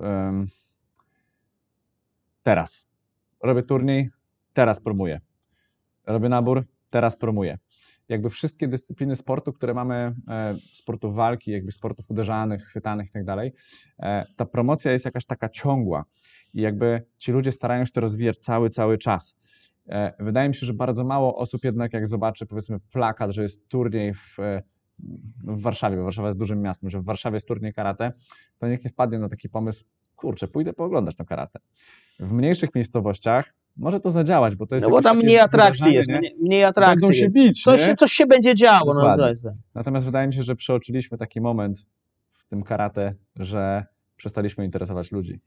em, teraz. Robię turniej, teraz promuję. Robię nabór, teraz promuję. Jakby wszystkie dyscypliny sportu, które mamy, e, sportów walki, jakby sportów uderzanych, chwytanych i tak dalej, e, ta promocja jest jakaś taka ciągła i jakby ci ludzie starają się to rozwijać cały, cały czas. E, Wydaje mi się, że bardzo mało osób jednak jak zobaczy powiedzmy plakat, że jest turniej w, e, w Warszawie, bo Warszawa jest dużym miastem, że w Warszawie jest turniej karate, to niech nie wpadnie na taki pomysł, kurczę, pójdę pooglądać to karate. W mniejszych miejscowościach może to zadziałać, bo to jest No bo tam mniej atrakcji jest, nie? nie- mniej atrakcji Będą się jest. bić, Coś nie? się, coś się będzie działo. No, Natomiast wydaje mi się, że przeoczyliśmy taki moment w tym karate, że przestaliśmy interesować ludzi.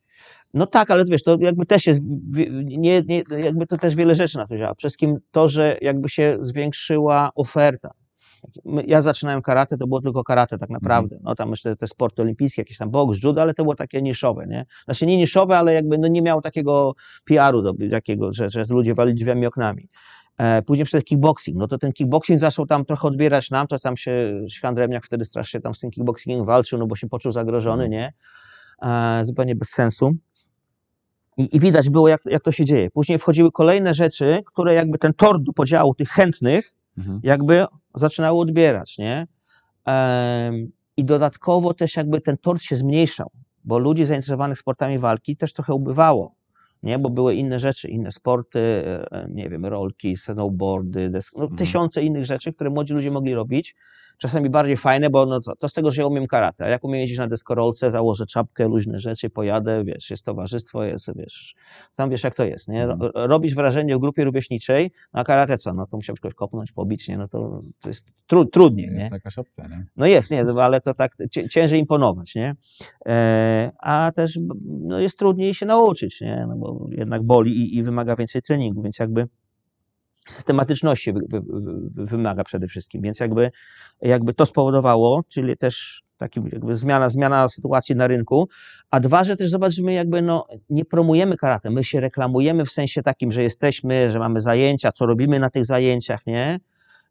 No tak, ale wiesz, to jakby też jest, nie, nie, jakby to też wiele rzeczy na to działa. Przede wszystkim to, że jakby się zwiększyła oferta. Ja zaczynałem karate, to było tylko karate tak naprawdę. No tam jeszcze te sporty olimpijskie, jakieś tam boks, judo, ale to było takie niszowe, nie? Znaczy nie niszowe, ale jakby no nie miało takiego PR-u, do, jakiego, że, że ludzie walili drzwiami oknami. E, Później przyszedł kickboxing, no to ten kickboxing zaczął tam trochę odbierać nam, to tam się Świan Drewniak wtedy strasznie tam z tym kickboxingiem walczył, no bo się poczuł zagrożony, nie? E, Zupełnie bez sensu. I, I widać było, jak, jak to się dzieje. Później wchodziły kolejne rzeczy, które jakby ten tor do podziału tych chętnych Mhm. jakby zaczynały odbierać, nie? I dodatkowo też jakby ten tort się zmniejszał, bo ludzi zainteresowanych sportami walki też trochę ubywało, nie? Bo były inne rzeczy, inne sporty, e, e, nie wiem, rolki, snowboardy, desk, no, Mhm. tysiące innych rzeczy, które młodzi ludzie mogli robić. Czasami bardziej fajne, bo no to, to z tego, że ja umiem karate, a jak umiem jeździć na deskorolce, założę czapkę, luźne rzeczy, pojadę, wiesz, jest towarzystwo, jest, wiesz, tam wiesz jak to jest, nie? Ro, robisz wrażenie w grupie rówieśniczej, no a karate co, no to musiałbyś kogoś kopnąć, pobić, nie? No to, to jest tru, trudniej, nie? Jest jakaś opcja, nie? No jest, nie, ale to tak cię- ciężej imponować, nie? E, a też no jest trudniej się nauczyć, nie? No bo jednak boli i, i wymaga więcej treningu, więc jakby systematyczności wy, wy, wy, wymaga przede wszystkim, więc jakby, jakby to spowodowało, czyli też taki jakby zmiana, zmiana sytuacji na rynku, a dwa, że też zobacz, że my jakby no, nie promujemy karate, my się reklamujemy w sensie takim, że jesteśmy, że mamy zajęcia, co robimy na tych zajęciach, nie?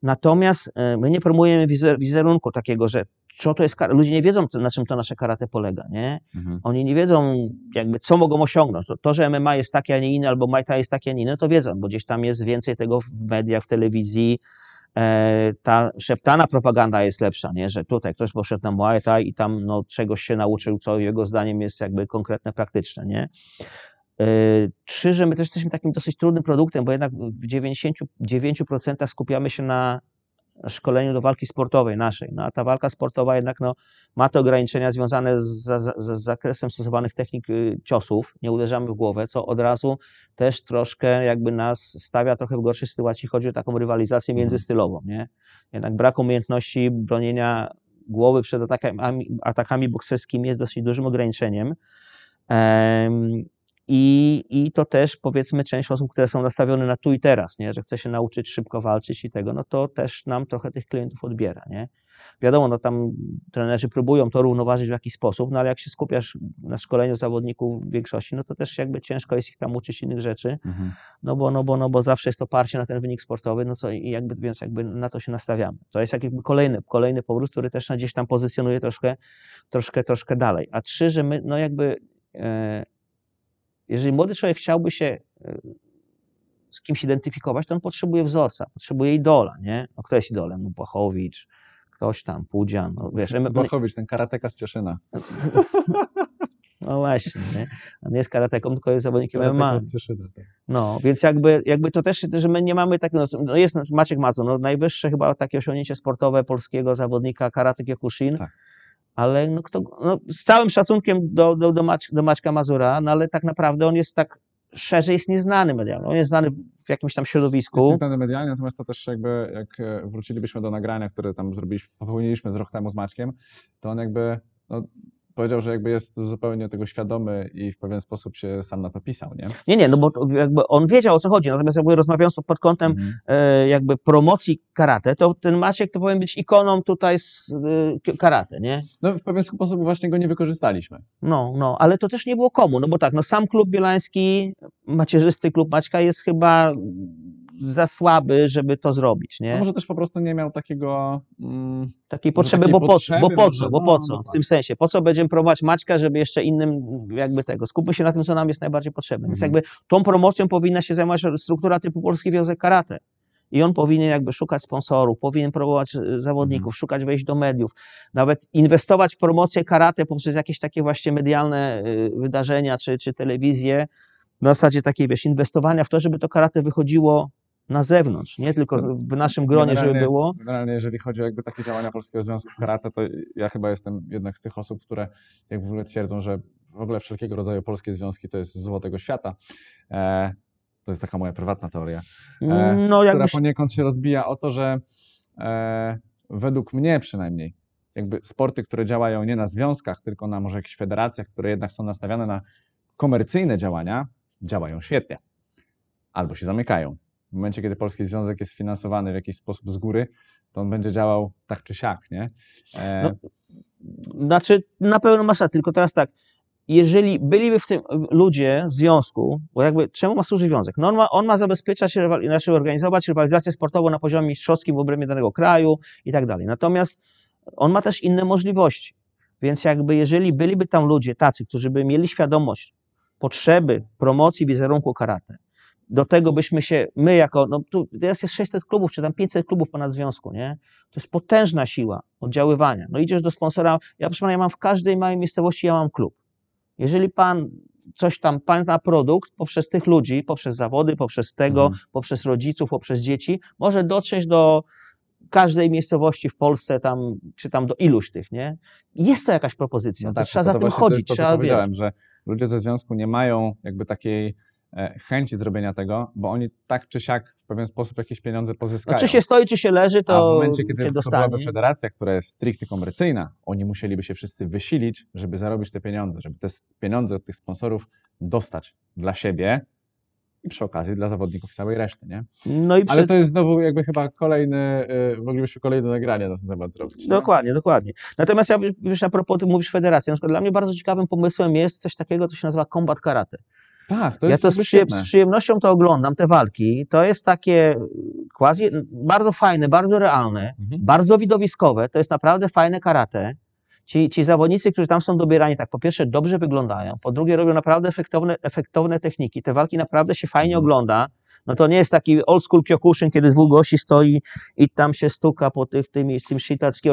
Natomiast e, my nie promujemy wizer- wizerunku takiego, że co to jest karate. Ludzie nie wiedzą, na czym to nasze karate polega, nie? Mhm. Oni nie wiedzą, jakby, co mogą osiągnąć. To, to, że MMA jest takie, a nie inne, albo Muay Thai jest takie, a nie inne, to wiedzą, bo gdzieś tam jest więcej tego w mediach, w telewizji. E, ta szeptana propaganda jest lepsza, nie? Że tutaj ktoś poszedł na Muay Thai i tam no, czegoś się nauczył, co jego zdaniem jest jakby konkretne, praktyczne, nie? E, Trzy, że my też jesteśmy takim dosyć trudnym produktem, bo jednak w 99% skupiamy się na szkoleniu do walki sportowej naszej. No a ta walka sportowa jednak no, ma te ograniczenia związane z, za- z zakresem stosowanych technik y, ciosów. Nie uderzamy w głowę, co od razu też troszkę jakby nas stawia trochę w gorszej sytuacji. Chodzi o taką rywalizację Mhm. międzystylową. Nie? Jednak brak umiejętności bronienia głowy przed atakami, atakami bokserskimi jest dosyć dużym ograniczeniem. Em, i, I to też powiedzmy część osób, które są nastawione na tu i teraz, nie? że chce się nauczyć szybko walczyć i tego, no to też nam trochę tych klientów odbiera. Nie? Wiadomo, no tam trenerzy próbują to równoważyć w jakiś sposób, no ale jak się skupiasz na szkoleniu zawodników w większości, no to też jakby ciężko jest ich tam uczyć innych rzeczy, Mhm. no bo, no bo, no bo zawsze jest oparcie na ten wynik sportowy, no co i jakby, więc jakby na to się nastawiamy. To jest jakby kolejny, kolejny powrót, który też nas gdzieś tam pozycjonuje troszkę, troszkę, troszkę dalej. A trzy, że my, no jakby, e, jeżeli młody człowiek chciałby się e, z kimś identyfikować, to on potrzebuje wzorca, potrzebuje idola, nie? No kto jest idolem? No Błachowicz, ktoś tam, Pudzian, no wiesz, Błachowicz, ten karateka z Cieszyna. no właśnie, nie? On nie jest karateką, tylko jest zawodnikiem MMA. Tak. No, więc jakby, jakby to też, że my nie mamy takiego, no jest Maciek Mazur, no najwyższe chyba takie osiągnięcie sportowe polskiego zawodnika karate Kyokushin, Tak. Ale no, kto, no, z całym szacunkiem do, do, do, Mac, do Maćka Mazura, no ale tak naprawdę on jest tak szerzej jest nieznany medialnie, on jest znany w jakimś tam Jest środowisku. nieznany medialnie, natomiast to też jakby, jak e, wrócilibyśmy do nagrania, które tam zrobiliśmy, popełniliśmy z rok temu z Maćkiem, to on jakby no, powiedział, że jakby jest zupełnie tego świadomy i w pewien sposób się sam na to pisał, nie? Nie, nie, no bo jakby on wiedział o co chodzi, natomiast jakby rozmawiając pod kątem Mhm. e, jakby promocji karate, to ten Maciek to powinien być ikoną tutaj z e, karate, nie? No w pewien sposób właśnie go nie wykorzystaliśmy. No, no, ale to też nie było komu, no bo tak, no sam klub bielański, macierzysty klub Maćka jest chyba za słaby, żeby to zrobić, To nie? może też po prostu nie miał takiego... Mm, Takiej potrzeby, takiej bo po co, potrzeby, bo po co, bo no, po co, w dokładnie. tym sensie, po co będziemy promować Maćka, żeby jeszcze innym jakby tego, skupmy się na tym, co nam jest najbardziej potrzebne, więc Mhm. jakby tą promocją powinna się zajmować struktura typu Polski Związek Karate. I on powinien jakby szukać sponsorów, powinien promować e, zawodników, Mhm. szukać wejść do mediów, nawet inwestować w promocję karate poprzez jakieś takie właśnie medialne y, wydarzenia czy, czy telewizję. Na zasadzie takiej, wiesz, inwestowania w to, żeby to karate wychodziło na zewnątrz, nie tylko w naszym gronie, żeby było. Generalnie jeżeli chodzi o jakby takie działania Polskiego Związku Karate, to ja chyba jestem jednak z tych osób, które jak w ogóle twierdzą, że w ogóle wszelkiego rodzaju polskie związki to jest zło tego świata. E, to jest taka moja prywatna teoria, e, No, która jakbyś, poniekąd się rozbija o to, że e, według mnie przynajmniej, jakby sporty, które działają nie na związkach, tylko na może jakichś federacjach, które jednak są nastawione na komercyjne działania, działają świetnie. Albo się zamykają. W momencie, kiedy Polski Związek jest finansowany w jakiś sposób z góry, to on będzie działał tak czy siak, nie? E, No, Znaczy, na pewno masz rację, tylko teraz tak, jeżeli byliby w tym ludzie w związku, bo jakby czemu ma służyć związek? No on ma, on ma zabezpieczać, znaczy organizować rywalizację sportową na poziomie mistrzowskim w obrębie danego kraju i tak dalej. Natomiast on ma też inne możliwości. Więc jakby jeżeli byliby tam ludzie tacy, którzy by mieli świadomość potrzeby promocji wizerunku karate, do tego byśmy się, my jako, no tu teraz jest 600 klubów, czy tam 500 klubów ponad związku, nie? To jest potężna siła oddziaływania. No idziesz do sponsora, ja proszę pana, ja mam w każdej małej miejscowości, ja mam klub. Jeżeli pan coś tam, pan ma produkt poprzez tych ludzi, poprzez zawody, poprzez tego, Mhm. poprzez rodziców, poprzez dzieci, może dotrzeć do każdej miejscowości w Polsce tam, czy tam do iluś tych, nie? Jest to jakaś propozycja, to trzeba tylko za tym No tak, właśnie to chodzić, jest to, co trzeba, powiedziałem, że ludzie ze związku nie mają jakby takiej chęci zrobienia tego, bo oni tak czy siak w pewien sposób jakieś pieniądze no, pozyskają. czy się stoi, czy się leży, A w to momencie, kiedy się to dostanie. federacja, która jest stricte komercyjna, oni musieliby się wszyscy wysilić, żeby zarobić te pieniądze, żeby te pieniądze od tych sponsorów dostać dla siebie i przy okazji dla zawodników i całej reszty, nie? No i Ale przed... to jest znowu jakby chyba kolejny, y, moglibyśmy kolejne nagranie na ten temat zrobić. nie? Dokładnie, dokładnie. Natomiast ja wiesz, a propos, ty mówisz federacja, na przykład dla mnie bardzo ciekawym pomysłem jest coś takiego, co się nazywa combat karate. Tak, to ja jest to z, przyjemnością to oglądam, te walki. To jest takie quasi, bardzo fajne, bardzo realne, Mhm. bardzo widowiskowe. To jest naprawdę fajne karate. Ci, ci zawodnicy, którzy tam są dobierani, tak po pierwsze dobrze wyglądają, po drugie robią naprawdę efektowne, efektowne techniki. Te walki naprawdę się fajnie Mhm. ogląda. No to nie jest taki old school kyokushin, kiedy dwóch gości stoi i tam się stuka po tych, tym, tym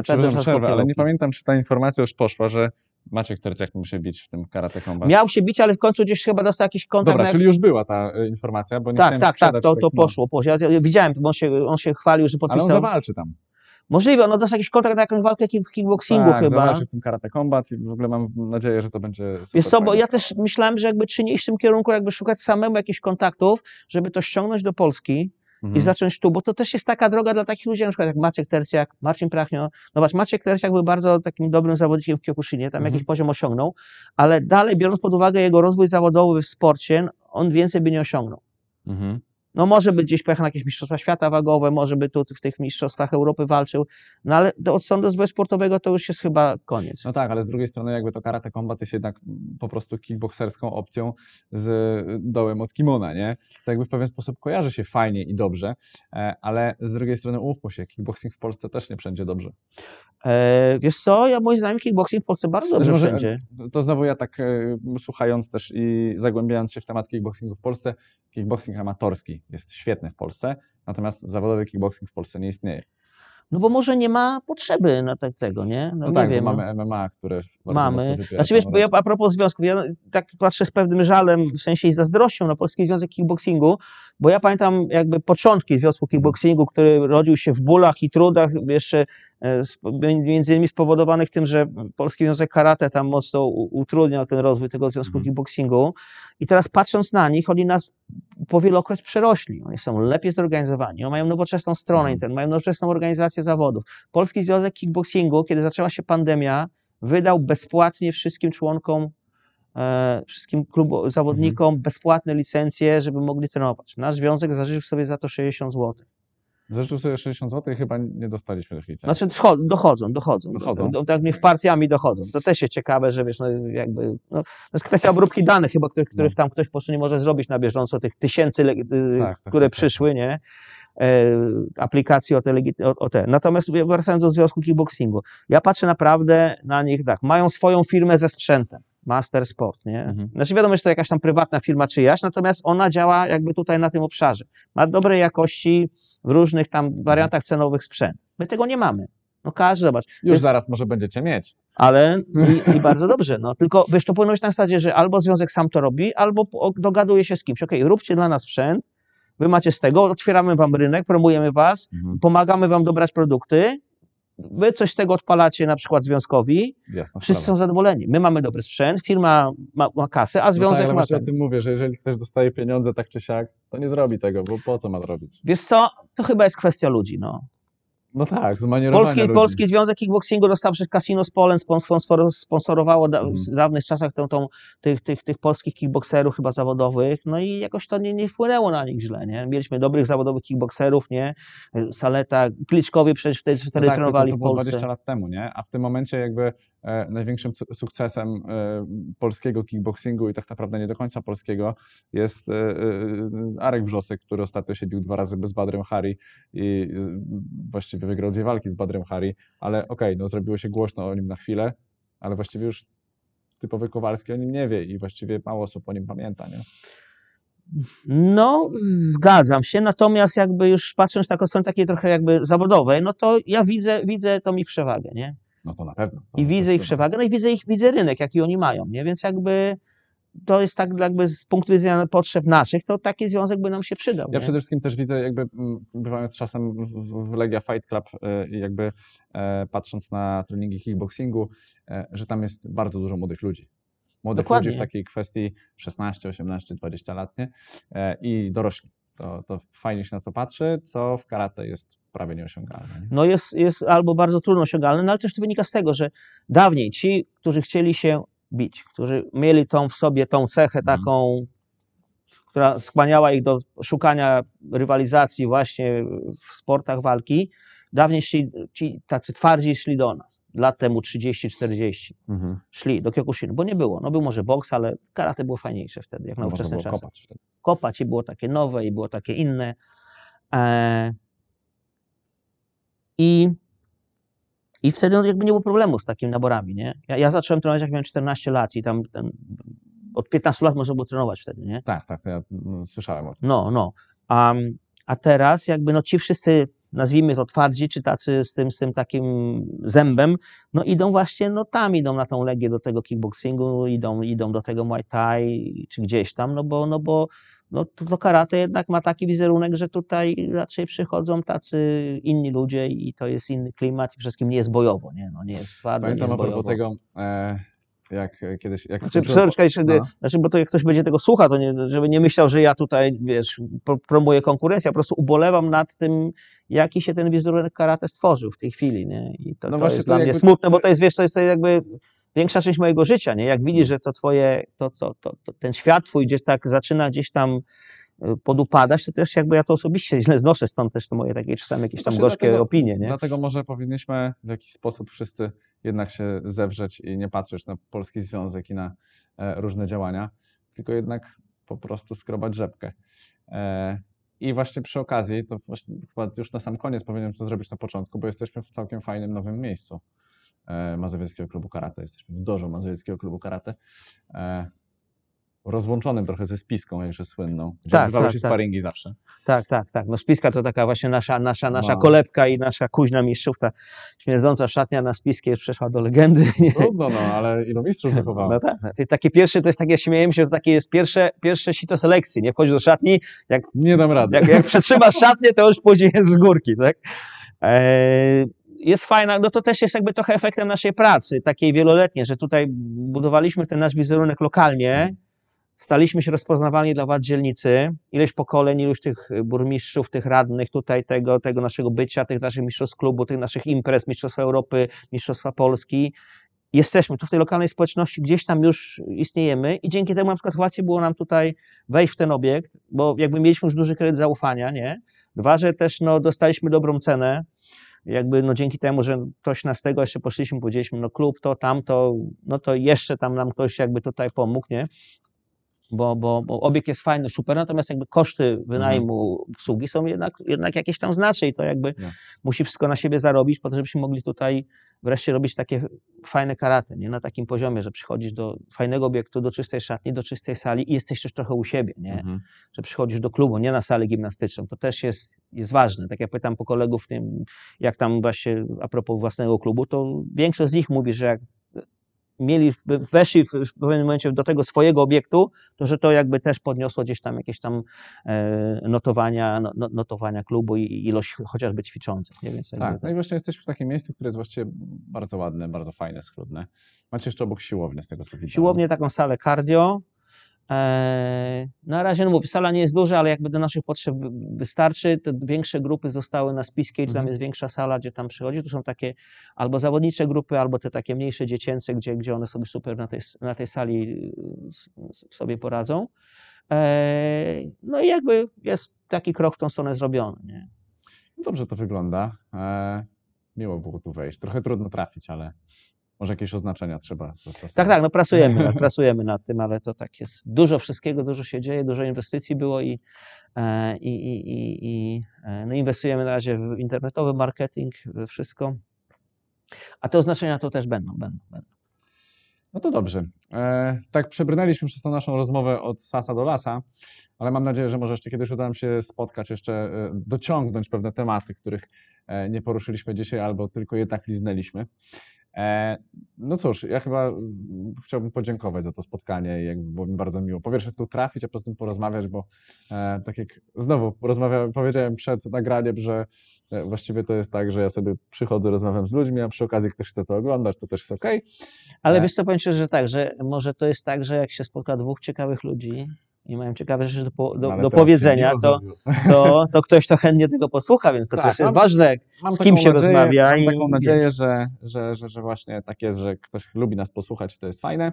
Przepraszam, przerwę, ale nie pamiętam, czy ta informacja już poszła, że Maciek Terciak musi bić w tym karate combat. Miał się bić, ale w końcu gdzieś chyba dostał jakiś kontakt. Dobra, na czyli już była ta y, informacja, bo nie tak, tak, tak, to, to tak, poszło. poszło. Ja, ja widziałem, bo on się, on się chwalił, że Ale on podpisał. zawalczy tam. Możliwe, on dostał jakiś kontakt na jakąś walkę kick- kickboxingu tak, chyba. zawalczy w tym karate combat i w ogóle mam nadzieję, że to będzie super Wiesz co, bo ja też myślałem, że jakby czy nie iść w tym kierunku, jakby szukać samemu jakichś kontaktów, żeby to ściągnąć do Polski Mhm. i zacząć tu, bo to też jest taka droga dla takich ludzi, na przykład jak Maciek Terciak, Marcin Prachnio. No właśnie, Maciek Terciak był bardzo takim dobrym zawodnikiem w Kyokushinie, tam Mhm. jakiś poziom osiągnął, ale dalej, biorąc pod uwagę jego rozwój zawodowy w sporcie, on więcej by nie osiągnął. Mhm. No może by gdzieś pojechał na jakieś mistrzostwa świata wagowe, może by tu w tych mistrzostwach Europy walczył, no ale od strony rozwoju sportowego to już jest chyba koniec. No tak, ale z drugiej strony jakby to karate combat jest jednak po prostu kickbokserską opcją z dołem od kimona, nie? Co jakby w pewien sposób kojarzy się fajnie i dobrze, e, ale z drugiej strony umówmy się, kickboxing w Polsce też nie wszędzie dobrze. E, wiesz co, ja moim zdaniem kickboxing w Polsce bardzo dobrze Znaczy, może, wszędzie. To znowu ja tak e, słuchając też i zagłębiając się w temat kickboxingu w Polsce, kickboxing amatorski jest świetny w Polsce, natomiast zawodowy kickboxing w Polsce nie istnieje. No bo może nie ma potrzeby na te, tego, nie? No, No, nie tak, wiem. bo mamy MMA, które Mamy. Znaczy wiesz, bo ja a propos związków, ja tak patrzę z pewnym żalem, w sensie i zazdrością na Polski Związek Kickboxingu, bo ja pamiętam jakby początki Związku Kickboxingu, który rodził się w bólach i trudach, jeszcze między innymi spowodowanych tym, że Polski Związek Karate tam mocno utrudniał ten rozwój tego Związku Mhm. Kickboxingu i teraz patrząc na nich, oni nas powielokroć przerośli. Oni są lepiej zorganizowani, mają nowoczesną stronę Mhm. internetową, mają nowoczesną organizację zawodów. Polski Związek Kickboxingu, kiedy zaczęła się pandemia, wydał bezpłatnie wszystkim członkom, e, wszystkim zawodnikom Mhm. bezpłatne licencje, żeby mogli trenować. Nasz związek zażyczył sobie za to 60 zł. Zażyczył sobie 60 zł i chyba nie dostaliśmy tych licencji. Znaczy dochodzą, dochodzą. Dochodzą. Do, tak niech partiami dochodzą. To też jest ciekawe, że wiesz, no jakby, no, to jest kwestia obróbki danych chyba, których, których tam ktoś po prostu nie może zrobić na bieżąco, tych tysięcy, y, tak, które tak, tak. przyszły, nie? E, aplikacji o te, o te. Natomiast wracając do Związku Kickboxingu, ja patrzę naprawdę na nich tak, mają swoją firmę ze sprzętem, Master Sport, nie? Mhm. Znaczy wiadomo, że to jakaś tam prywatna firma czyjaś, natomiast ona działa jakby tutaj na tym obszarze. Ma dobrej jakości w różnych tam wariantach cenowych sprzęt. My tego nie mamy. No każdy, zobacz. Już jest- zaraz może będziecie mieć. Ale i, i bardzo dobrze, no tylko wiesz, to powinno być na zasadzie, że albo związek sam to robi, albo dogaduje się z kimś. Okej, róbcie dla nas sprzęt, wy macie z tego, otwieramy wam rynek, promujemy was, Mhm. pomagamy wam dobrać produkty, wy coś z tego odpalacie na przykład związkowi, Jasna wszyscy sprawa. są zadowoleni. My mamy dobry sprzęt, firma ma, ma kasę, a No związek tak, ale ma właśnie o ten. tym mówię, że jeżeli ktoś dostaje pieniądze tak czy siak, to nie zrobi tego, bo po co ma to robić? Wiesz co, to chyba jest kwestia ludzi, no. No tak, zmanierowania Polski, ludzi. Polski Związek Kickboxingu dostał przez Casino z Polen, sponsor, sponsorowało da, Mhm. w dawnych czasach tą, tą, tych, tych, tych polskich kickboxerów chyba zawodowych, no i jakoś to nie, nie wpłynęło na nich źle, nie? Mieliśmy dobrych zawodowych kickboxerów, nie? Saleta, Kliczkowie przecież wtedy, wtedy No tak, trenowali to było Polsce. 20 lat temu, nie? A w tym momencie jakby e, największym su- sukcesem e, polskiego kickboxingu i tak naprawdę nie do końca polskiego jest e, e, Arek Wrzosek, który ostatnio się bił dwa razy bez Badrem Hari i e, właściwie wygrał dwie walki z Badrem Hari, ale okej, no zrobiło się głośno o nim na chwilę, ale właściwie już typowy Kowalski o nim nie wie i właściwie mało osób o nim pamięta, nie? No, zgadzam się, natomiast jakby już patrząc tak od strony takiej trochę jakby zawodowej, no to ja widzę, widzę tą ich przewagę, nie? No to na pewno. I To widzę ich przewagę, no i widzę ich, widzę rynek, jaki oni mają, nie? Więc jakby to jest tak jakby z punktu widzenia potrzeb naszych, to taki związek by nam się przydał. Ja nie? przede wszystkim też widzę, jakby mm, bywając czasem w, Legia Fight Club e, i jakby e, patrząc na treningi kickboxingu, e, że tam jest bardzo dużo młodych ludzi. Młodych Dokładnie. ludzi w takiej kwestii 16, 18, 20 lat, nie? E, I dorośli. To, to fajnie się na to patrzy, co w karate jest prawie nieosiągalne. Nie? no jest, jest albo bardzo trudno osiągalne, no ale też to wynika z tego, że dawniej ci, którzy chcieli się bić, którzy mieli tą w sobie tą cechę Mhm. taką, która skłaniała ich do szukania rywalizacji właśnie w sportach walki, dawniej szli, ci tacy twardzi szli do nas. Lat temu 30-40 Mhm. szli do Kyokushin, bo nie było. No był może boks, ale karate było fajniejsze wtedy, jak na No, można ówczesne czasy. kopać wtedy. kopać i było takie nowe i było takie inne. E, I, I wtedy no, jakby nie było problemu z takimi naborami, nie? Ja, ja zacząłem trenować jak miałem 14 lat i tam ten, od 15 lat można było trenować wtedy, nie? Tak, tak, to ja mm, słyszałem o tym. No, no. A, a teraz jakby no ci wszyscy, nazwijmy to twardzi, czy tacy z tym, z tym takim zębem, no idą właśnie, no tam idą na tą legię do tego kickboxingu, idą, idą do tego Muay Thai, czy gdzieś tam, no bo, no bo no to, karate jednak ma taki wizerunek, że tutaj raczej przychodzą tacy inni ludzie i to jest inny klimat i przede wszystkim nie jest bojowo, nie? No nie jest twardo, nie jest bojowo. tego, e, jak e, kiedyś... Jak Znaczy, skończyłem- czekaj, no. znaczy, bo to jak ktoś będzie tego słuchał, to nie, żeby nie myślał, że ja tutaj, wiesz, pro, promuję konkurencję, ja po prostu ubolewam nad tym, jaki się ten wizerunek karate stworzył w tej chwili, nie? I to, No to właśnie, jest to dla mnie jakby- smutne, bo to jest, wiesz, to jest jakby większa część mojego życia, nie? Jak widzisz, że to twoje, to, to, to, to ten świat twój gdzieś tak zaczyna gdzieś tam y, podupadać, to też jakby ja to osobiście źle znoszę, stąd też to moje takie czasami jakieś tam Właśnie gorzkie dlatego- opinie, nie? Dlatego może powinniśmy w jakiś sposób wszyscy jednak się zewrzeć i nie patrzeć na Polski Związek i na e, różne działania, tylko jednak po prostu skrobać rzepkę. E, I właśnie przy okazji, to właśnie chyba już na sam koniec powinienem to zrobić na początku, bo jesteśmy w całkiem fajnym nowym miejscu e, Mazowieckiego Klubu Karate. Jesteśmy w dożu Mazowieckiego Klubu Karate. Rozłączonym trochę ze spiską, jakże słynną, gdzie Tak, odbywały tak, się tak. sparingi zawsze. Tak, tak, tak. No spiska to taka właśnie nasza, nasza, nasza No. kolebka i nasza kuźna mistrzów, ta śmierdząca szatnia na spiskie przeszła do legendy. Nie? Trudno, no, ale ilu mistrzów wychowało. No tak, takie pierwsze, to jest takie, śmiejemy się, to takie jest pierwsze, pierwsze sito selekcji, nie? Wchodzisz do szatni, jak, Nie dam rady. jak, jak przetrzymasz szatnię, to już później jest z górki, tak? Eee, jest fajna, no to też jest jakby trochę efektem naszej pracy, takiej wieloletniej, że tutaj budowaliśmy ten nasz wizerunek lokalnie, staliśmy się rozpoznawalni dla władz dzielnicy, ileś pokoleń, iluś tych burmistrzów, tych radnych tutaj, tego, tego naszego bycia, tych naszych mistrzostw klubu, tych naszych imprez, mistrzostwa Europy, mistrzostwa Polski. Jesteśmy tu w tej lokalnej społeczności, gdzieś tam już istniejemy i dzięki temu na przykład łatwiej było nam tutaj wejść w ten obiekt, bo jakby mieliśmy już duży kredyt zaufania, nie? Dwa, że też no, dostaliśmy dobrą cenę, jakby no dzięki temu, że ktoś nas tego jeszcze poszliśmy, powiedzieliśmy, no klub to, tamto, no to jeszcze tam nam ktoś jakby tutaj pomógł, nie? Bo, bo, bo obiekt jest fajny, super, natomiast jakby koszty wynajmu obsługi są jednak, jednak jakieś tam znacznie i to jakby Jasne. musi wszystko na siebie zarobić, po to, żebyśmy mogli tutaj wreszcie robić takie fajne karate, nie? Na takim poziomie, że przychodzisz do fajnego obiektu, do czystej szatni, do czystej sali i jesteś też trochę u siebie, nie? Mhm. że przychodzisz do klubu, nie na salę gimnastyczną. To też jest, jest ważne. Tak jak pytam po kolegów, jak tam właśnie a propos własnego klubu, to większość z nich mówi, że jak mieli, weszli w, w pewnym momencie do tego swojego obiektu, to że to jakby też podniosło gdzieś tam jakieś tam e, notowania, no, no- notowania klubu i ilość chociażby ćwiczących. Nie? Więc jakby Tak, no i właśnie jesteśmy w takim miejscu, które jest właściwie bardzo ładne, bardzo fajne, schludne. Macie jeszcze obok siłownię, z tego co widziałem. Siłownię, taką salę cardio. E, Na razie, no sala nie jest duża, ale jakby do naszych potrzeb wy- wystarczy. Te większe grupy zostały na Spiskage, tam Mhm. jest większa sala, gdzie tam przychodzi. To są takie albo zawodnicze grupy, albo te takie mniejsze dziecięce, gdzie, gdzie one sobie super na tej, na tej sali y, sobie poradzą. E, No i jakby jest taki krok w tą stronę zrobiony. Nie? Dobrze to wygląda. E, miło było tu wejść. Trochę trudno trafić, ale może jakieś oznaczenia trzeba zastosować. Tak, tak, no pracujemy, pracujemy nad tym, ale to tak jest. Dużo wszystkiego, dużo się dzieje, dużo inwestycji było i, e, i, i, i, e, no inwestujemy na razie w internetowy marketing, we wszystko. A te oznaczenia to też będą, będą, będą. No to dobrze. E, tak przebrnęliśmy przez tą naszą rozmowę od sasa do lasa, ale mam nadzieję, że może jeszcze kiedyś uda nam się spotkać, jeszcze dociągnąć pewne tematy, których nie poruszyliśmy dzisiaj albo tylko je tak liznęliśmy. E, no cóż, ja chyba mm, chciałbym podziękować za to spotkanie i jakby było mi bardzo miło. Po pierwsze tu trafić, a poza tym porozmawiać, bo e, tak jak znowu rozmawiałem, powiedziałem przed nagraniem, że e, właściwie to jest tak, że ja sobie przychodzę, rozmawiam z ludźmi, a przy okazji ktoś chce to oglądać, to też jest okej. Ale E. wiesz co, powiem szczerze, że tak, że może to jest tak, że jak się spotka dwóch ciekawych ludzi i mają ciekawe rzeczy do, po, do, No do powiedzenia, to, to, to ktoś to chętnie tego posłucha, więc to Tak, też jest mam- ważne. Z kim się nadzieję, rozmawia Mam i taką nadzieję, że, że, że, że właśnie tak jest, że ktoś lubi nas posłuchać i to jest fajne.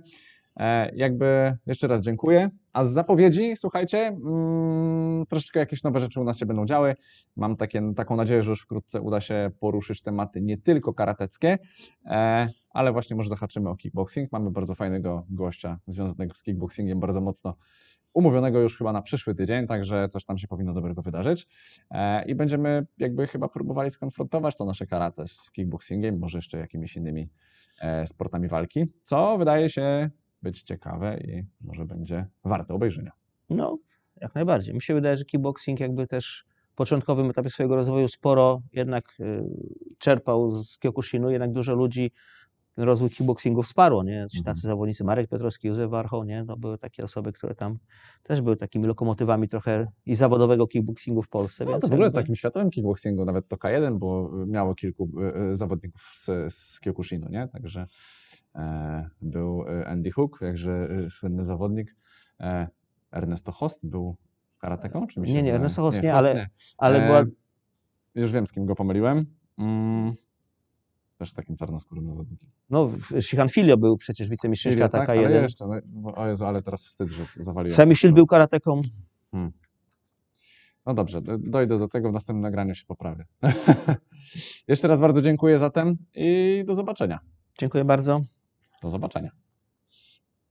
E, jakby jeszcze raz dziękuję. A z zapowiedzi, słuchajcie, mm, troszeczkę jakieś nowe rzeczy u nas się będą działy. Mam takie, taką nadzieję, że już wkrótce uda się poruszyć tematy nie tylko karateckie, e, ale właśnie może zahaczymy o kickboxing. Mamy bardzo fajnego gościa związanego z kickboxingiem, bardzo mocno umówionego już chyba na przyszły tydzień, także coś tam się powinno dobrego wydarzyć. E, I będziemy jakby chyba próbowali skonfrontować to nasze karate z kickboxingiem, może jeszcze jakimiś innymi e, sportami walki, co wydaje się być ciekawe i może będzie warte obejrzenia. No, jak najbardziej. Mi się wydaje, że kickboxing jakby też w początkowym etapie swojego rozwoju sporo jednak y, czerpał z Kyokushinu, jednak dużo ludzi rozwój kickboxingu wsparło, nie? Ci Mhm. tacy zawodnicy, Marek Piotrowski, Józef Warchoł, nie? To były takie osoby, które tam też były takimi lokomotywami trochę i zawodowego kickboxingu w Polsce. No to w ogóle jakby- takim światowym kickboxingu, nawet to K1, bo miało kilku e, e, zawodników z, z Kyokushinu, nie? Także e, był e, Andy Hook, jakże słynny zawodnik. E, Ernesto Host był karateką? Czy mi Nie, nie? Ernesto Host nie, Host ale- Ale E, była, Już wiem, z kim go pomyliłem. Mm, też takim czarnoskórym zawodnikiem. no, Shihan Filio był przecież wicemistrzem świata tak, ale K1. jeszcze, no, o Jezu, ale teraz wstyd, że zawaliłem. Sami Shil był karateką. No dobrze, do- dojdę do tego, w następnym nagraniu się poprawię. Jeszcze raz bardzo dziękuję zatem i do zobaczenia. Dziękuję bardzo. Do zobaczenia.